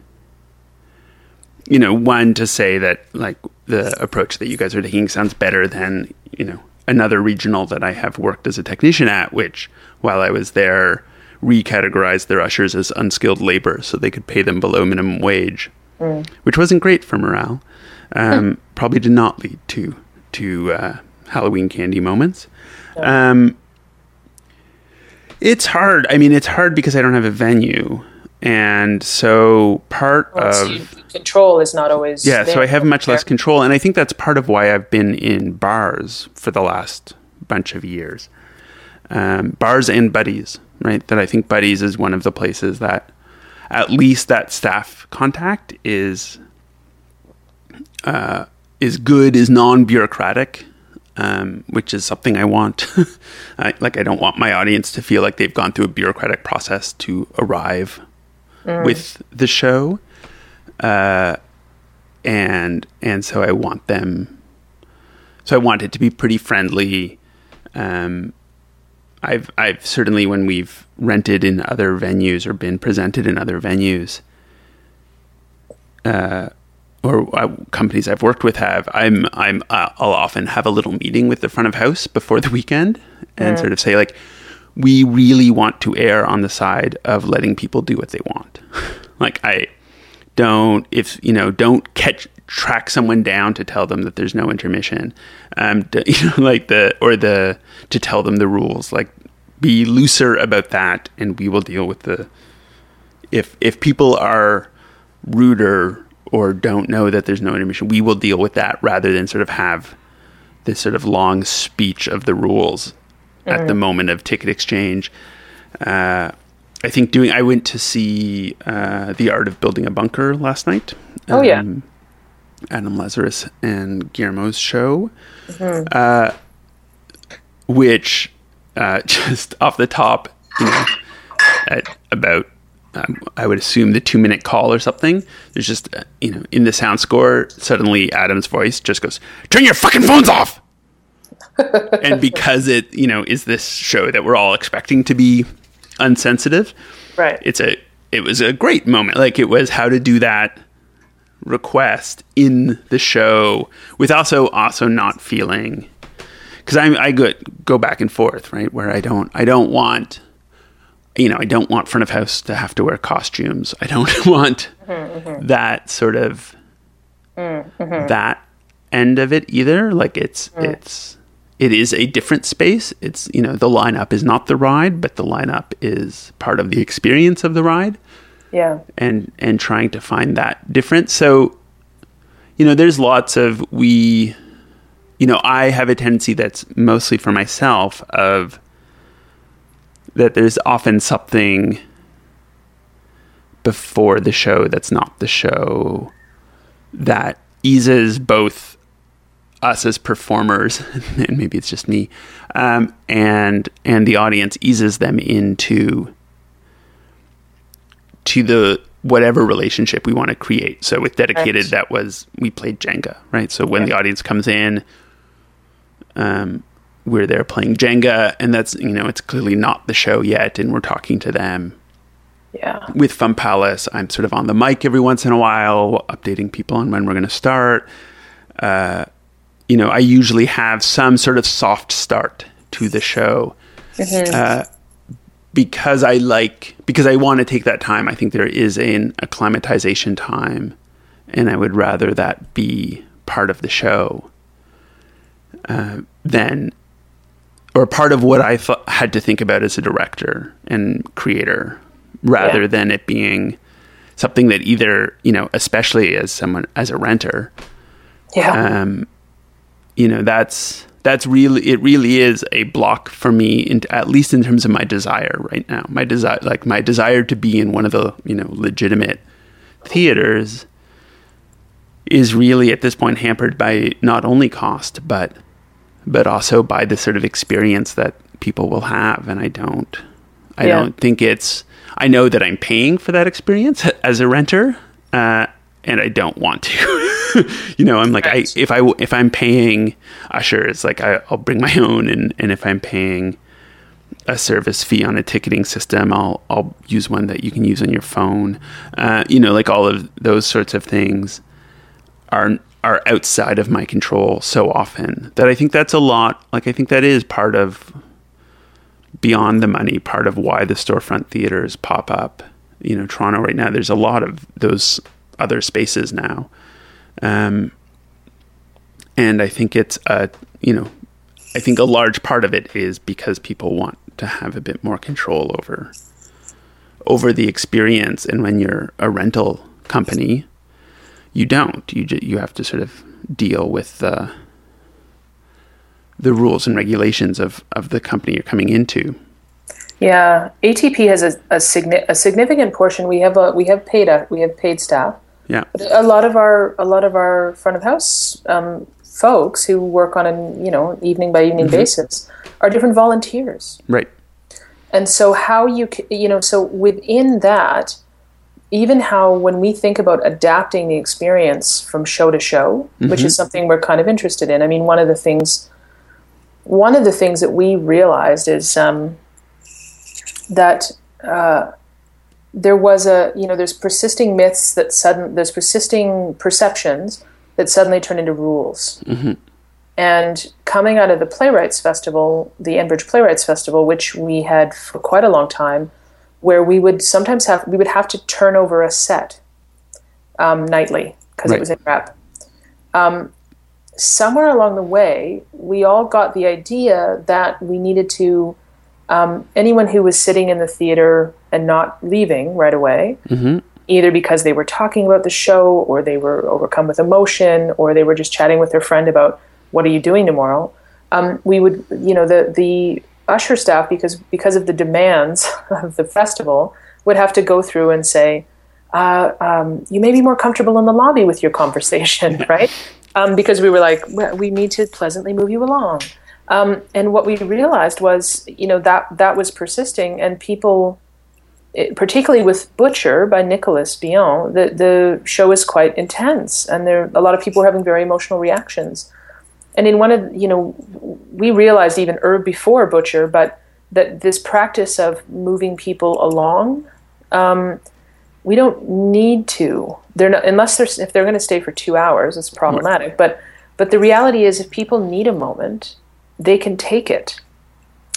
you know one to say that like the approach that you guys are taking sounds better than you know another regional that i have worked as a technician at which while i was there recategorized their ushers as unskilled labor so they could pay them below minimum wage which wasn't great for morale um, probably did not lead to to uh, halloween candy moments um, it's hard. I mean, it's hard because I don't have a venue, and so part well, of control is not always yeah. So. I have much less control, and I think that's part of why I've been in bars for the last bunch of years. Um, bars and buddies, right? That I think buddies is one of the places that at least that staff contact is uh, is good, is non bureaucratic, um, which is something I want. I, like I don't want my audience to feel like they've gone through a bureaucratic process to arrive with the show, uh, and and so I want them. So I want it to be pretty friendly. Um, I've I've certainly when we've rented in other venues or been presented in other venues, uh, or uh, companies I've worked with have. I'm I'm uh, I'll often have a little meeting with the front of house before the weekend and sort of say like, we really want to err on the side of letting people do what they want. like I don't if you know don't catch track someone down to tell them that there's no intermission um d- you know like the or the to tell them the rules like be looser about that and we will deal with the if if people are ruder or don't know that there's no intermission we will deal with that rather than sort of have this sort of long speech of the rules at the moment of ticket exchange uh, I think doing. I went to see uh, the Art of Building a Bunker last night. Oh, yeah. Adam Lazarus and Guillermo's show, uh, which uh, just off the top, you know, at about um, I would assume the two minute call or something. There's just uh, you know in the sound score suddenly Adam's voice just goes, "Turn your fucking phones off." and because it you know is this show that we're all expecting to be unsensitive right. it's a it was a great moment like it was how to do that request in the show with also also not feeling because I I go go back and forth right where I don't I don't want you know I don't want front of house to have to wear costumes. I don't want mm-hmm. that sort of mm-hmm. that end of it either. Like it's mm. it's it is a different space. It's you know the lineup is not the ride but the lineup is part of the experience of the ride. Yeah. and and trying to find that difference so you know there's lots of we you know i have a tendency that's mostly for myself of that there's often something before the show that's not the show that eases both us as performers and maybe it's just me um, and and the audience eases them into to the whatever relationship we want to create. So with dedicated, Right. that was we played Jenga, right? So when the audience comes in, um, we're there playing Jenga, and that's you know it's clearly not the show yet, and we're talking to them. Yeah. With Fun Palace, I'm sort of on the mic every once in a while, updating people on when we're going to start. Uh, you know, I usually have some sort of soft start to the show Uh, because I like because I want to take that time. I think there is an acclimatization time, and I would rather that be part of the show uh, than or part of what I th- had to think about as a director and creator, rather Yeah. than it being something that either you know, especially as someone as a renter, Yeah. um, you know that's that's really it really is a block for me in, at least in terms of my desire right now my desire like my desire to be in one of the you know legitimate theaters is really at this point hampered by not only cost but but also by the sort of experience that people will have and I don't I Yeah. don't think it's I know that I'm paying for that experience as a renter uh, and I don't want to. You know I'm like I if I if I'm paying ushers like I, I'll bring my own and and if I'm paying a service fee on a ticketing system I'll I'll use one that you can use on your phone. Uh, you know like all of those sorts of things are are outside of my control so often that I think that's a lot. Like I think that is part of beyond the money part of why the storefront theaters pop up. You know Toronto right now there's a lot of those other spaces now. Um and I think it's a you know I think a large part of it is because people want to have a bit more control over over the experience. And when you're a rental company you don't you you have to sort of deal with the the rules and regulations of of the company you're coming into Yeah, ATP has a, a, signi- a significant portion. We have a we have paid a, we have paid staff. yeah A lot of our a lot of our front of house um, folks who work on an you know evening by evening basis are different volunteers. right And so how you you know so within that, even how when we think about adapting the experience from show to show, which is something we're kind of interested in. I mean, one of the things one of the things that we realized is um, that uh, there was a you know there's persisting myths that sudden there's persisting perceptions that suddenly turn into rules. And coming out of the Playwrights Festival, the Enbridge Playwrights Festival, which we had for quite a long time, where we would sometimes have we would have to turn over a set um, nightly because Right. it was in rep. Um, somewhere along the way, we all got the idea that we needed to um, anyone who was sitting in the theater and not leaving right away, either because they were talking about the show or they were overcome with emotion or they were just chatting with their friend about what are you doing tomorrow. Um, we would, you know, the the usher staff because because of the demands of the festival would have to go through and say, uh, um, you may be more comfortable in the lobby with your conversation, right? Um, because we were like, well, we need to pleasantly move you along. Um, and what we realized was, you know, that that was persisting, and people, it, particularly with Butcher by Nicolas Billon, the the show is quite intense, and there a lot of people were having very emotional reactions. And in one of, you know, we realized even er before Butcher, but that this practice of moving people along um, we don't need to. They're not unless they're if they're going to stay for two hours. It's problematic. But but the reality is, if people need a moment, they can take it,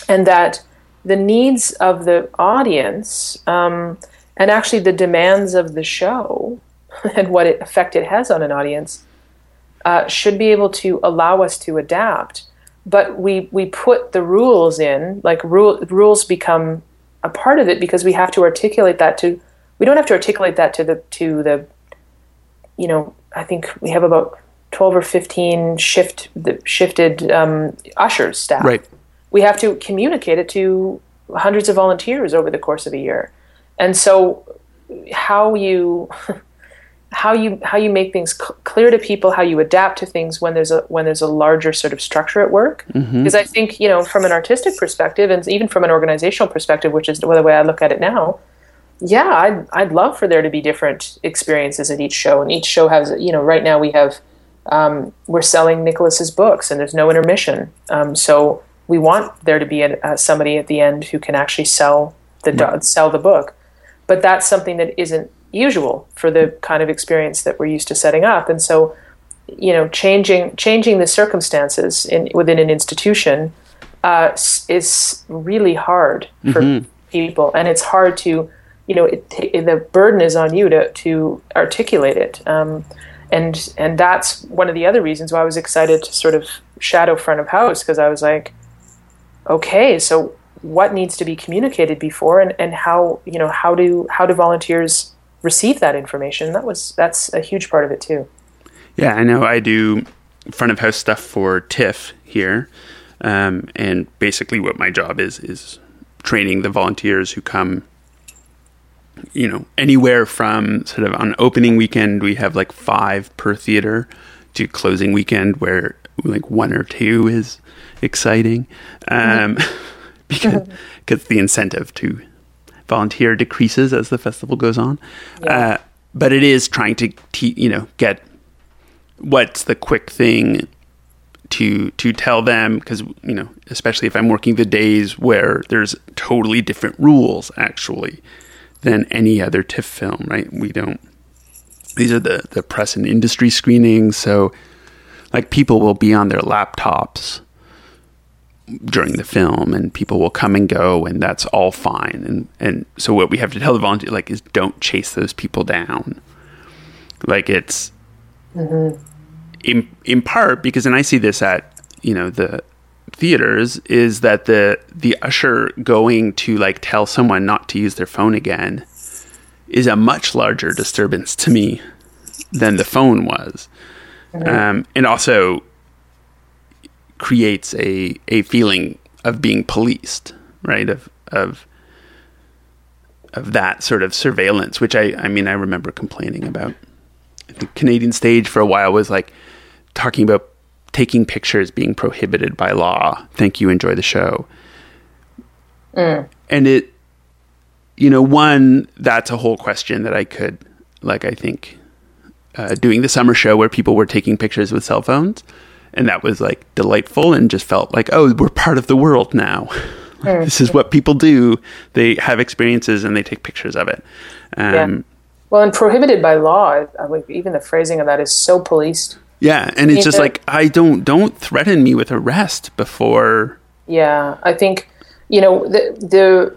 and that the needs of the audience um, and actually the demands of the show and what effect it has on an audience uh, should be able to allow us to adapt. But we we put the rules in, like rule, rules become a part of it because we have to articulate that to. We don't have to articulate that to the to the. You know, I think we have about twelve or fifteen shift the shifted um, ushers staff. right We have to communicate it to hundreds of volunteers over the course of a year, and so how you how you how you make things cl- clear to people, how you adapt to things when there's a when there's a larger sort of structure at work. Because I think you know from an artistic perspective and even from an organizational perspective, which is the way I look at it now, yeah, I'd I'd love for there to be different experiences at each show, and each show has you know right now we have um, we're selling Nicolas's books, and there's no intermission, um, so we want there to be uh, somebody at the end who can actually sell the sell the book, but that's something that isn't usual for the kind of experience that we're used to setting up, and so you know changing changing the circumstances in within an institution uh, is really hard for people, and it's hard to, you know, it, it, the burden is on you to to articulate it. Um, and and that's one of the other reasons why I was excited to sort of shadow front of house because I was like, okay, so what needs to be communicated before, and, and how you know how do how do volunteers receive that information? That was that's a huge part of it too. Yeah, I know. I do front of house stuff for TIFF here, um, and basically what my job is is training the volunteers who come. You know, anywhere from sort of on opening weekend, we have like five per theater, to closing weekend where like one or two is exciting, um, because because the incentive to volunteer decreases as the festival goes on. Uh, but it is trying to te- you know get what's the quick thing to to tell them because you know especially if I'm working the days where there's totally different rules actually than any other TIFF film, right? We don't. These are the the press and industry screenings, so like people will be on their laptops during the film and people will come and go and that's all fine. And and so what we have to tell the volunteer like is don't chase those people down. Like it's in in part because and I see this at you know the theaters is that the the usher going to like tell someone not to use their phone again is a much larger disturbance to me than the phone was. Um, and also creates a a feeling of being policed right of of of that sort of surveillance which I I mean I remember complaining about the Canadian stage for a while was like talking about taking pictures being prohibited by law. Thank you. Enjoy the show. And it, you know, one, that's a whole question that I could, like, I think, uh, doing the summer show where people were taking pictures with cell phones. And that was like delightful and just felt like, oh, we're part of the world now. this is what people do. They have experiences and they take pictures of it. Um, Yeah. Well, and prohibited by law. Like even the phrasing of that is so policed. Yeah, and it's just like I don't don't threaten me with arrest before. Yeah, I think you know the the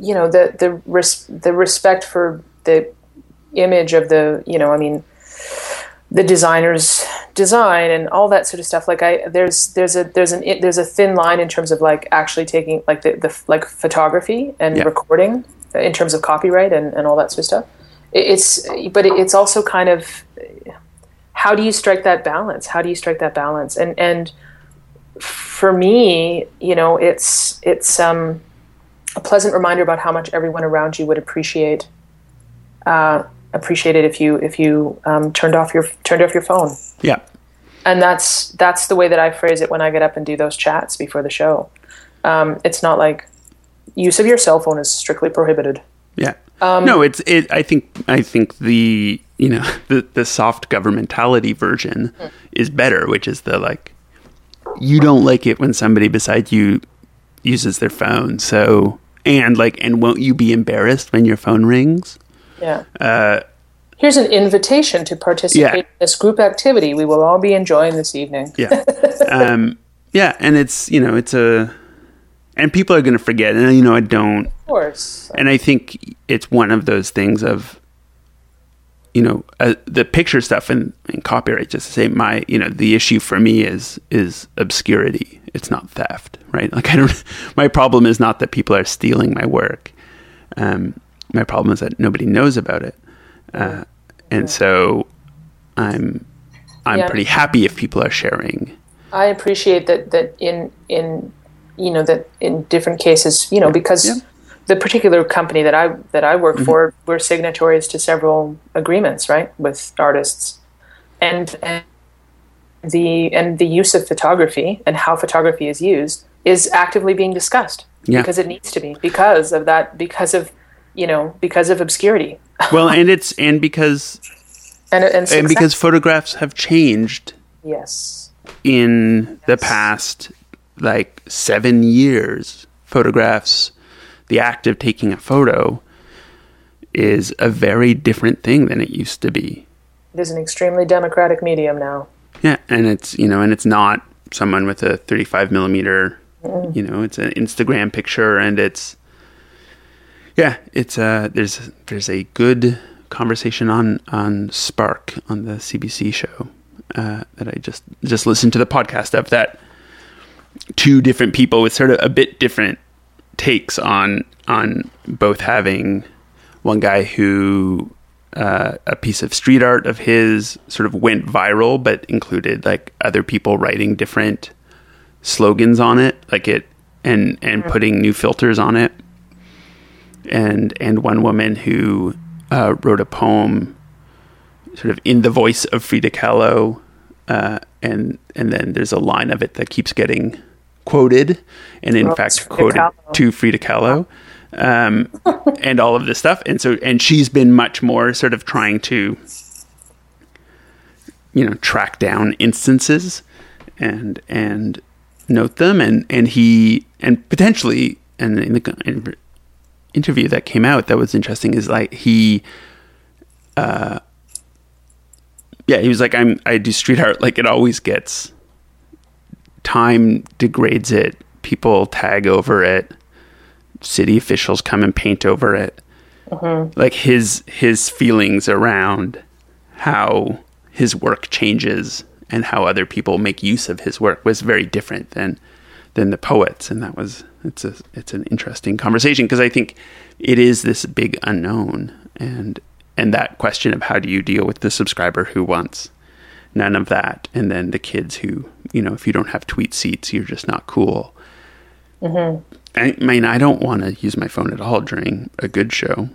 you know the the res- the respect for the image of the you know I mean the designer's design and all that sort of stuff. Like I there's there's a there's an there's a thin line in terms of like actually taking like the, the like photography and Yeah. recording in terms of copyright and, and all that sort of stuff. It's but it's also kind of how do you strike that balance? How do you strike that balance? And and for me, you know, it's it's um, a pleasant reminder about how much everyone around you would appreciate uh, appreciate it if you if you um, turned off your turned off your phone. Yeah, And that's that's the way that I phrase it when I get up and do those chats before the show. Um, it's not like use of your cell phone is strictly prohibited. yeah. Um, no, it's it. I think I think the you know the the soft governmentality version Hmm. is better, which is the like you don't like it when somebody beside you uses their phone. So and like and won't you be embarrassed when your phone rings? Yeah. Uh, Here's an invitation to participate Yeah. in this group activity we will all be enjoying this evening. Yeah. um, yeah, and it's you know it's a and people are going to forget, and you know I don't Of course. and I think it's one of those things of, you know, uh, the picture stuff and, and copyright. Just to say, my, you know, the issue for me is is obscurity. It's not theft, right? Like I don't. My problem is not that people are stealing my work. Um, my problem is that nobody knows about it, uh, and so I'm I'm Yeah. pretty happy if people are sharing. I appreciate that that in in you know that in different cases you know because Yeah. the particular company that I that I work for we're signatories to several agreements right with artists and and the and the use of photography and how photography is used is actively being discussed Yeah. because it needs to be because of that because of you know because of obscurity. Well, and it's and because and and, and because photographs have changed yes. in the past like seven years, photographs, the act of taking a photo is a very different thing than it used to be. it is an extremely democratic medium now. Yeah, and it's you know, and it's not someone with a 35 millimeter. You know, it's an Instagram picture, and it's yeah, it's uh there's there's a good conversation on on Spark on the CBC show uh, that I just just listened to the podcast of that two different people with sort of a bit different takes on on both having one guy who uh, a piece of street art of his sort of went viral, but included like other people writing different slogans on it, like it and and putting new filters on it, and and one woman who uh, wrote a poem, sort of in the voice of Frida Kahlo, uh, and and then there's a line of it that keeps getting quoted, and in Oh, fact Frida quoted Kahlo. to Frida Kahlo, um, and all of this stuff, and so and she's been much more sort of trying to, you know, track down instances, and and note them, and and he and potentially and in the in interview that came out that was interesting is like he uh yeah he was like i'm i do street art. Like it always gets time degrades it. People tag over it. City officials come and paint over it. Like his his feelings around how his work changes and how other people make use of his work was very different than than the poets and that was it's a it's an interesting conversation because I think it is this big unknown and and that question of how do you deal with the subscriber who wants none of that and then the kids who you know if you don't have tweet seats you're just not cool. I mean I don't want to use my phone at all during a good show.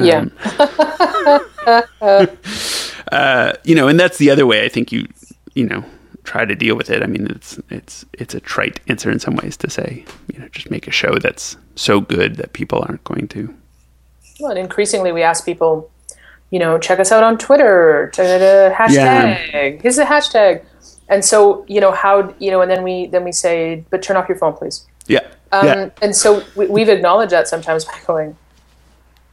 Yeah. uh, you know, and that's the other way I think you, you know, try to deal with it. I mean, it's it's it's a trite answer in some ways to say, you know, just make a show that's so good that people aren't going to. Well, and increasingly we ask people, you know, check us out on Twitter, check out a hashtag. Here's the hashtag. And so, you know, how you know, and then we then we say, but turn off your phone, please. Yeah, Um, yeah, And so we, we've acknowledged that sometimes by going,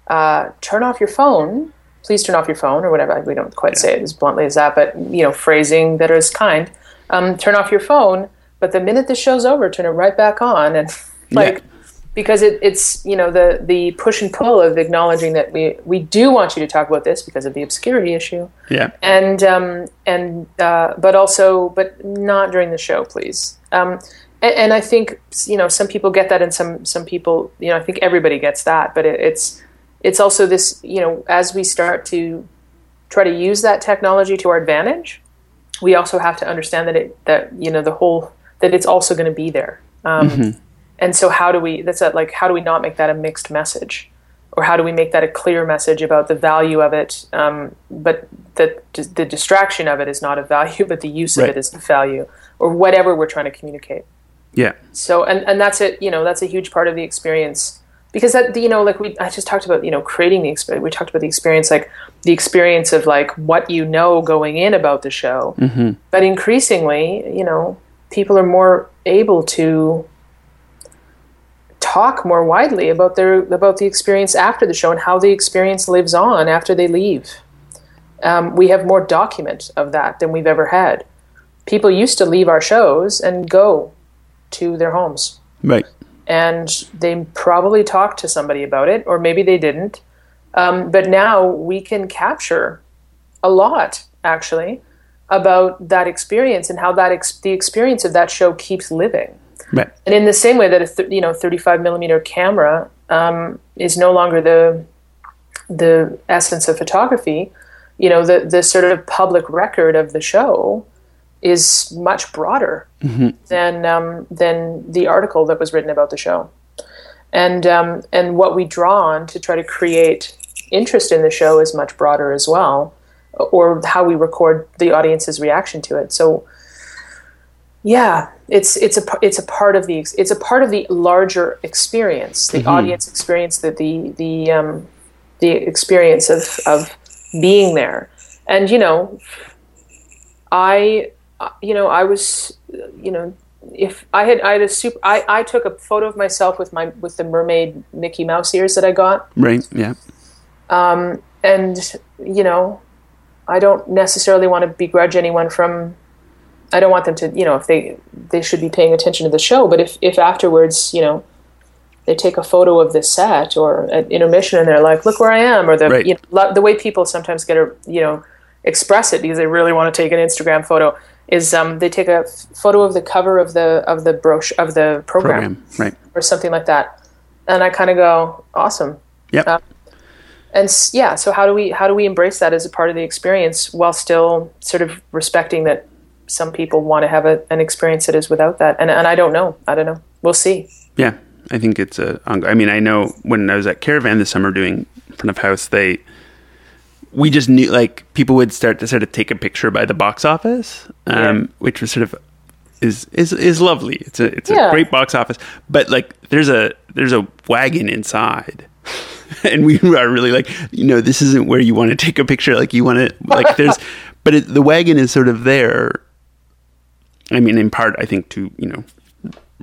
uh, turn off your phone, please turn off your phone, or whatever. We don't quite say it as bluntly as that, but you know, phrasing that is kind. Um, turn off your phone, but the minute the show's over, turn it right back on, and like. Yeah. Because it, it's you know the the push and pull of acknowledging that we we do want you to talk about this because of the obscurity issue, yeah, and um, and uh, but also but not during the show, please. Um, and, and I think you know some people get that, and some some people you know I think everybody gets that, but it, it's it's also this you know as we start to try to use that technology to our advantage, we also have to understand that it that you know the whole that it's also going to be there. Um, And so how do we that's a, like how do we not make that a mixed message? Or how do we make that a clear message about the value of it, um, but that d- the distraction of it is not of value, but the use of it is of value, or whatever we're trying to communicate. yeah, So, and, and that's it. You know, that's a huge part of the experience because that you know, like we I just talked about you know creating the experience. We talked about the experience, like the experience of like what you know going in about the show. But increasingly, you know, people are more able to talk more widely about their about the experience after the show and how the experience lives on after they leave. Um, we have more document of that than we've ever had. People used to leave our shows and go to their homes right, and they probably talked to somebody about it, or maybe they didn't. Um, but now we can capture a lot, actually, about that experience and how that ex- the experience of that show keeps living. right, And in the same way that a th- you know 35 millimeter camera um, is no longer the the essence of photography, you know the the sort of public record of the show is much broader than um, than the article that was written about the show, and um, and what we draw on to try to create interest in the show is much broader as well, or how we record the audience's reaction to it. So yeah, it's it's a it's a part of the it's a part of the larger experience, the audience experience, the the the um, the experience of of being there, and you know, I you know I was you know if I had I had a super I, I took a photo of myself with my with the mermaid Mickey Mouse ears that I got, right, yeah, Um, and you know, I don't necessarily want to begrudge anyone from I don't want them to, you know, if they they should be paying attention to the show. But if if afterwards, you know, they take a photo of the set or at intermission and they're like, "Look where I am," or the Right. you know, the way people sometimes get a you know express it because they really want to take an Instagram photo is um, they take a photo of the cover of the of the brochure of the program, Program. Right. or something like that, and I kind of go, "Awesome." Yep. Uh, and yeah, so how do we how do we embrace that as a part of the experience while still sort of respecting that some people want to have a, an experience that is without that? And and I don't know, I don't know. We'll see. Yeah, I think it's a. I mean, I know when I was at Caravan this summer doing front of house, they we just knew like people would start to sort of take a picture by the box office, um, Yeah. which was sort of is is is lovely. It's a it's a great box office, but like there's a there's a wagon inside. And we are really like, you know, this isn't where you want to take a picture. Like you want to, like there's, but it, the wagon is sort of there I mean, in part, I think to you know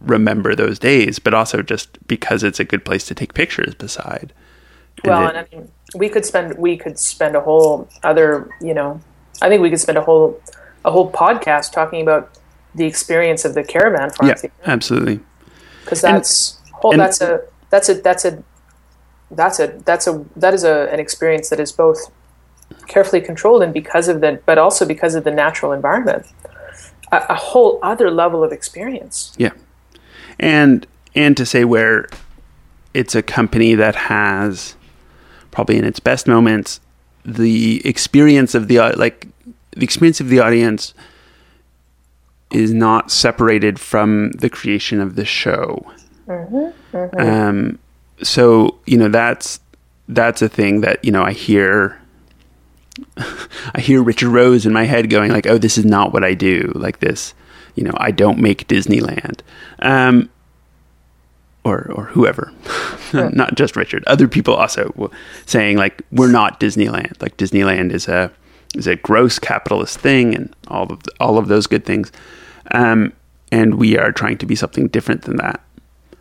remember those days, but also just because it's a good place to take pictures beside. And Well, it- and I mean, we could spend we could spend a whole other you know, I think we could spend a whole a whole podcast talking about the experience of the caravan yeah, farm absolutely. because that's whole and- that's a that's a that's a that's a that's a that is a an experience that is both carefully controlled and because of the but also because of the natural environment. A, a whole other level of experience. Yeah, and and to say where it's a company that has probably in its best moments the experience of the like the experience of the audience is not separated from the creation of the show. Um, so you know that's that's a thing that you know I hear. I hear Richard Rose in my head going like, "Oh, this is not what I do." Like this, you know, I don't make Disneyland, um, or or whoever, not just Richard. Other people also saying like, "We're not Disneyland." Like Disneyland is a is a gross capitalist thing, and all of the, all of those good things, um, and we are trying to be something different than that.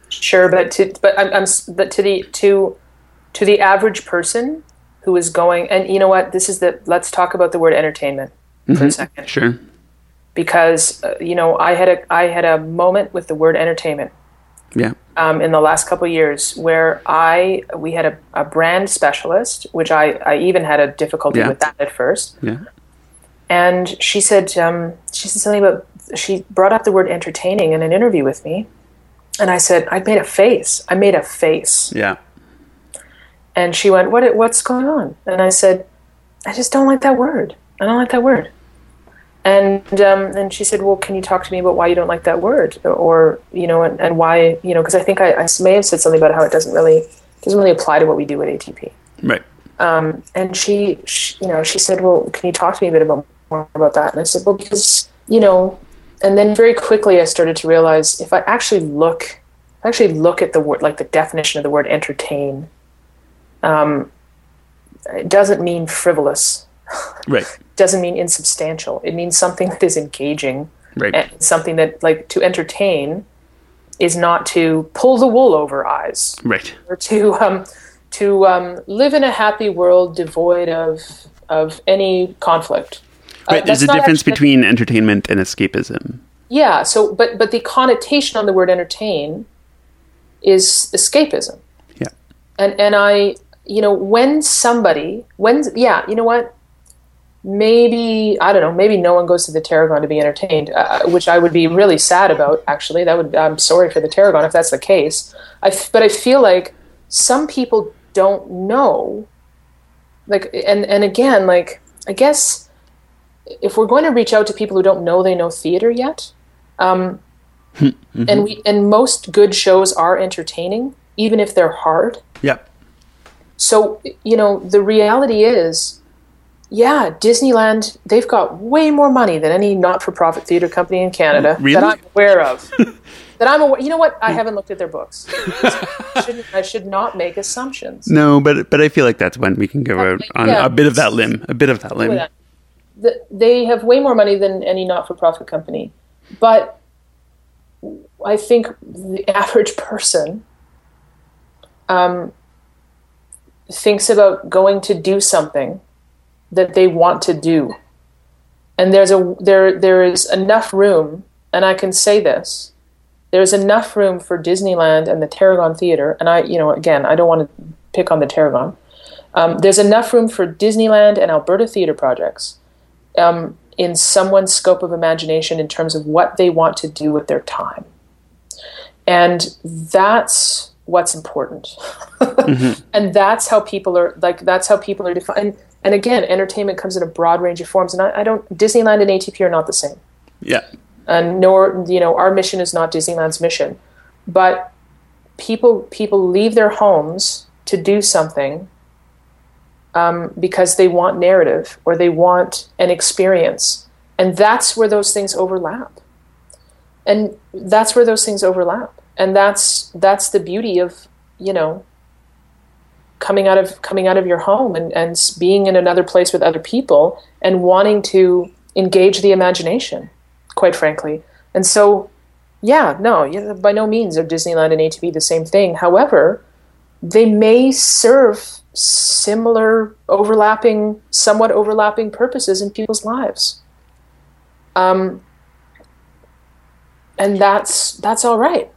sure but to but I'm, I'm but to the to to the average person who is going and you know what this is the let's talk about the word entertainment for a second Sure. because uh, you know I had a I had a moment with the word entertainment Yeah. um, in the last couple of years where I we had a, a brand specialist, which I, I even had a difficulty Yeah. with that at first. Yeah. And she said um, she said something about she brought up the word entertaining in an interview with me, and I said I made a face. I made a face, Yeah. and she went, "What? What's going on?" And I said, "I just don't like that word. I don't like that word." And um, and she said, "Well, can you talk to me about why you don't like that word, or you know, and, and why you know? Because I think I, I may have said something about how it doesn't really doesn't really apply to what we do at ATP." Right. and she, she you know she said well can you talk to me a bit about more about that and i said well because you know and then very quickly i started to realize if i actually look I actually look at the word like the definition of the word entertain um, it doesn't mean frivolous Right. Doesn't mean insubstantial it means something that is engaging Right. and something that like to entertain is not to pull the wool over eyes right. or to um, to um, live in a happy world devoid of of any conflict. Uh, Right. There's a difference actually- between entertainment and escapism. yeah. So, but but the connotation on the word entertain is escapism. Yeah. And and I, you know, when somebody, when yeah, you know what? Maybe I don't know. Maybe no one goes to the Tarragon to be entertained, uh, which I would be really sad about. Actually, that would I'm sorry for the Tarragon if that's the case. I f- but I feel like some people don't know. Like and and again, like I guess if we're going to reach out to people who don't know they know theater yet, um, and we and most good shows are entertaining, even if they're hard. Yep. So, you know, the reality is, yeah, Disneyland, they've got way more money than any not for profit theater company in Canada Really? that I'm aware of. that I'm aware. You know what? I haven't looked at their books. I, shouldn't, I should not make assumptions. No, but but I feel like that's when we can go out on yeah. a bit of that limb. A bit of that limb. They have way more money than any not for profit company. But I think the average person um, thinks about going to do something that they want to do. and there's a there there is enough room, and I can say this. There's enough room for Disneyland and the Tarragon Theater, and I, you know, again, I don't want to pick on the Tarragon. Um, there's enough room for Disneyland and Alberta theater projects um, in someone's scope of imagination in terms of what they want to do with their time. And that's what's important. mm-hmm. And that's how people are like, that's how people are defined. And again, entertainment comes in a broad range of forms. And I, I don't, Disneyland and ATP are not the same. Yeah. And nor, you know, our mission is not Disneyland's mission. But people, people leave their homes to do something um, because they want narrative or they want an experience. And that's where those things overlap. And that's where those things overlap. And that's that's the beauty of, you know, coming out of coming out of your home and, and being in another place with other people and wanting to engage the imagination, quite frankly. And so yeah, no, by no means are Disneyland and ATP the same thing. However, they may serve similar, overlapping, somewhat overlapping purposes in people's lives. Um, and that's that's all right.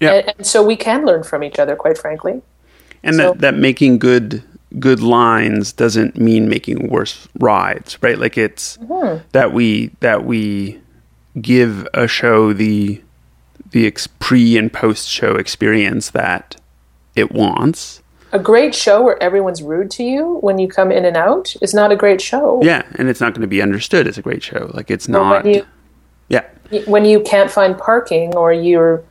Yeah. And, and, so we can learn from each other, quite frankly. And so, that, that making good good lines doesn't mean making worse rides, right? Like it's mm-hmm. that we that we give a show the the ex- pre and post show experience that it wants a great show where everyone's rude to you when you come in and out is not a great show. Yeah, and it's not going to be understood as a great show. Like it's not. When you, yeah. When you can't find parking or you're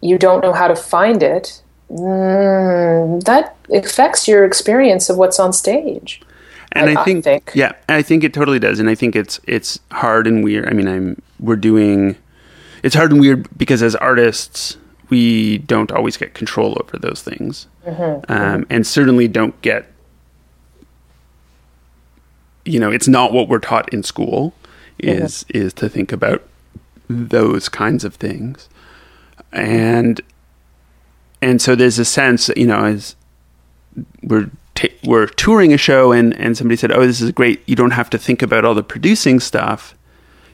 you don't know how to find it, mm, that affects your experience of what's on stage. And I, I, think, I think, yeah, I think it totally does. And I think it's it's hard and weird. I mean, I'm we're doing it's hard and weird because as artists we don't always get control over those things, mm-hmm. Um, mm-hmm. and certainly don't get. You know, it's not what we're taught in school. Is mm-hmm. is to think about those kinds of things, and and so there's a sense, you know, as we're t- we're touring a show, and and somebody said, "Oh, this is great. You don't have to think about all the producing stuff.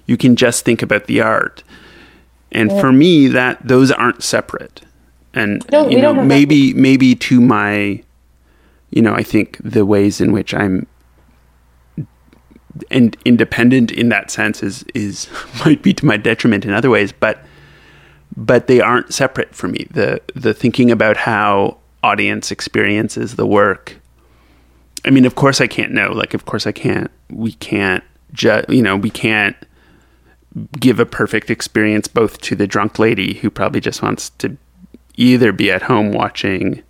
You can just think about the art." And yeah. for me, that those aren't separate. And you know, maybe that. maybe to my, you know, I think the ways in which I'm and independent in that sense is is might be to my detriment in other ways, but but they aren't separate for me. The the thinking about how audience experiences the work. I mean, of course I can't know. Like, of course I can't. We can't. Ju- you know, we can't give a perfect experience both to the drunk lady who probably just wants to either be at home watching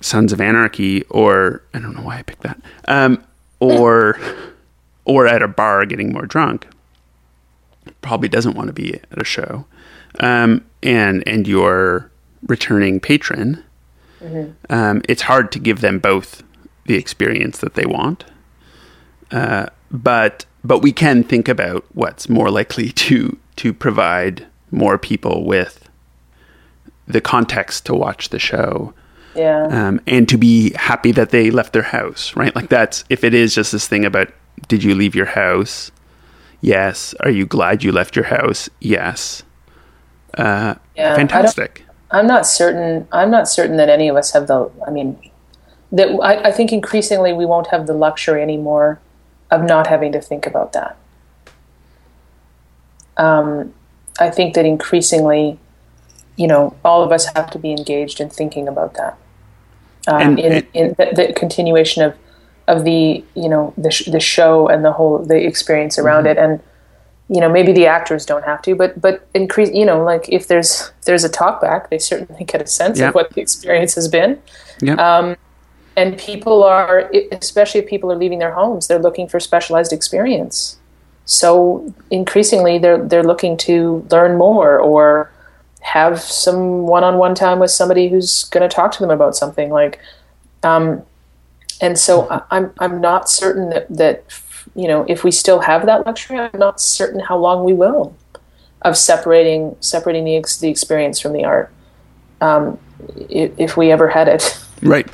Sons of Anarchy or I don't know why I picked that, um, or or at a bar getting more drunk. Probably doesn't want to be at a show, um, and and your returning patron. Mm-hmm. Um, it's hard to give them both the experience that they want, uh, but but we can think about what's more likely to to provide more people with the context to watch the show. Yeah. Um, and to be happy that they left their house, right? Like that's if it is just this thing about did you leave your house? Yes. Are you glad you left your house? Yes. Uh, yeah, fantastic. I'm not certain. I'm not certain that any of us have the. I mean, that I, I think increasingly we won't have the luxury anymore of not having to think about that. Um, I think that increasingly, you know, all of us have to be engaged in thinking about that. Um, and, in, in the, the, continuation of of the you know the sh- the show and the whole the experience around mm-hmm. it, and you know maybe the actors don't have to, but but increase you know like if there's there's a talkback, they certainly get a sense yep. of what the experience has been. Yeah. Um, and people are especially if people are leaving their homes they're looking for specialized experience so increasingly they're they're looking to learn more or have some one-on-one time with somebody who's going to talk to them about something like um, and so I'm I'm not certain that that you know if we still have that luxury I'm not certain how long we will of separating separating the ex- the experience from the art um, if, if we ever had it right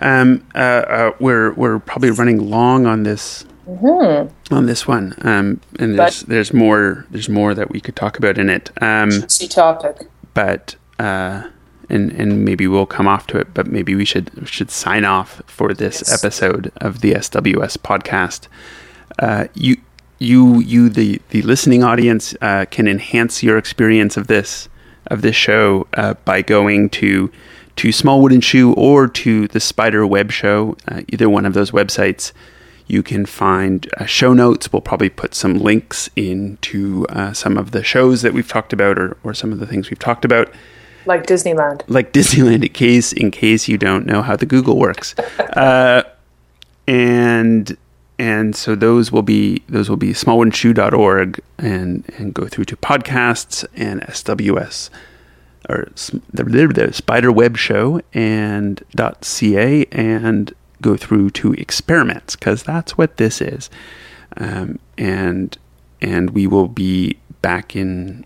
um, uh, uh, we're we're probably running long on this on this one, um, and there's But- there's more there's more that we could talk about in it. Um, topic. but uh, and and maybe we'll come off to it. But maybe we should should sign off for this Yes. episode of the SWS podcast. Uh, you you you the the listening audience uh, can enhance your experience of this of this show uh, by going to to Small Wooden Shoe or to the Spider Web Show. Uh, either one of those websites. You can find uh, show notes. We'll probably put some links into uh, some of the shows that we've talked about, or, or some of the things we've talked about Like Disneyland. like Disneyland in case in case you don't know how the Google works. Uh, and and so those will be those will be smallwoodenshoe.org and and go through to podcasts and SWS or the, the spider web show and .ca and go through to experiments because that's what this is. Um, and and we will be back in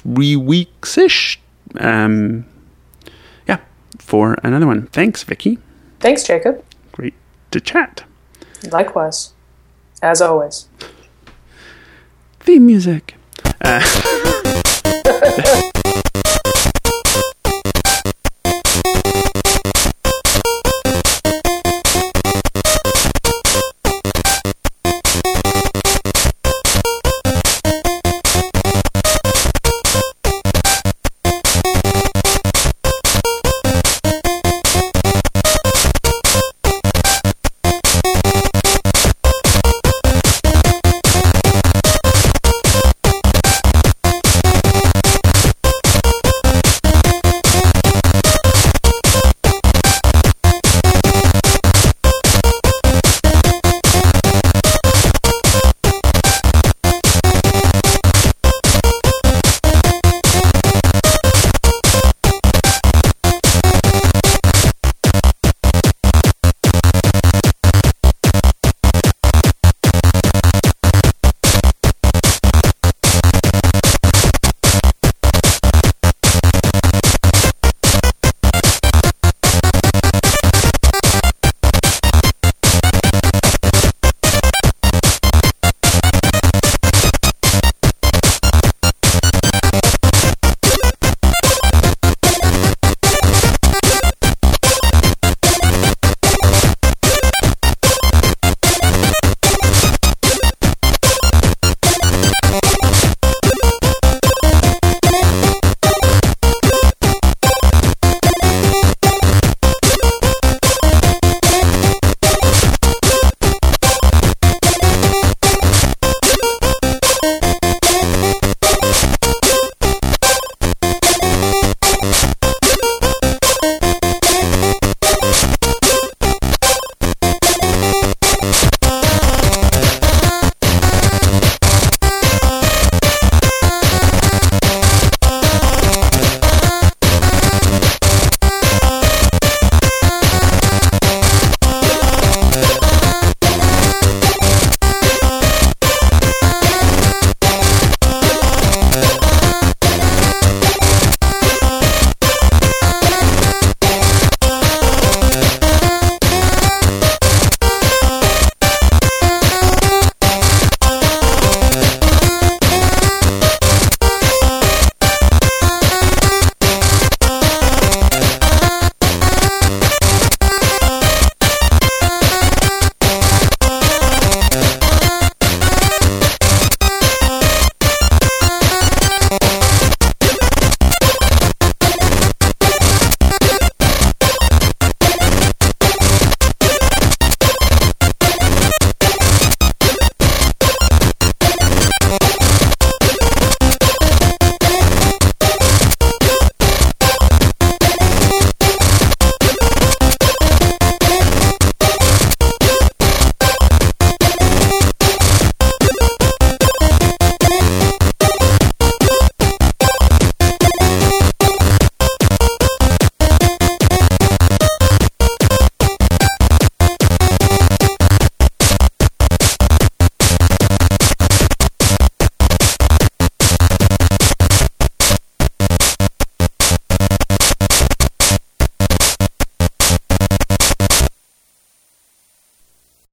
three weeks ish. Um, yeah, for another one. Thanks, Vicky. Thanks, Jacob. Great to chat. Likewise. As always. Theme music. Uh,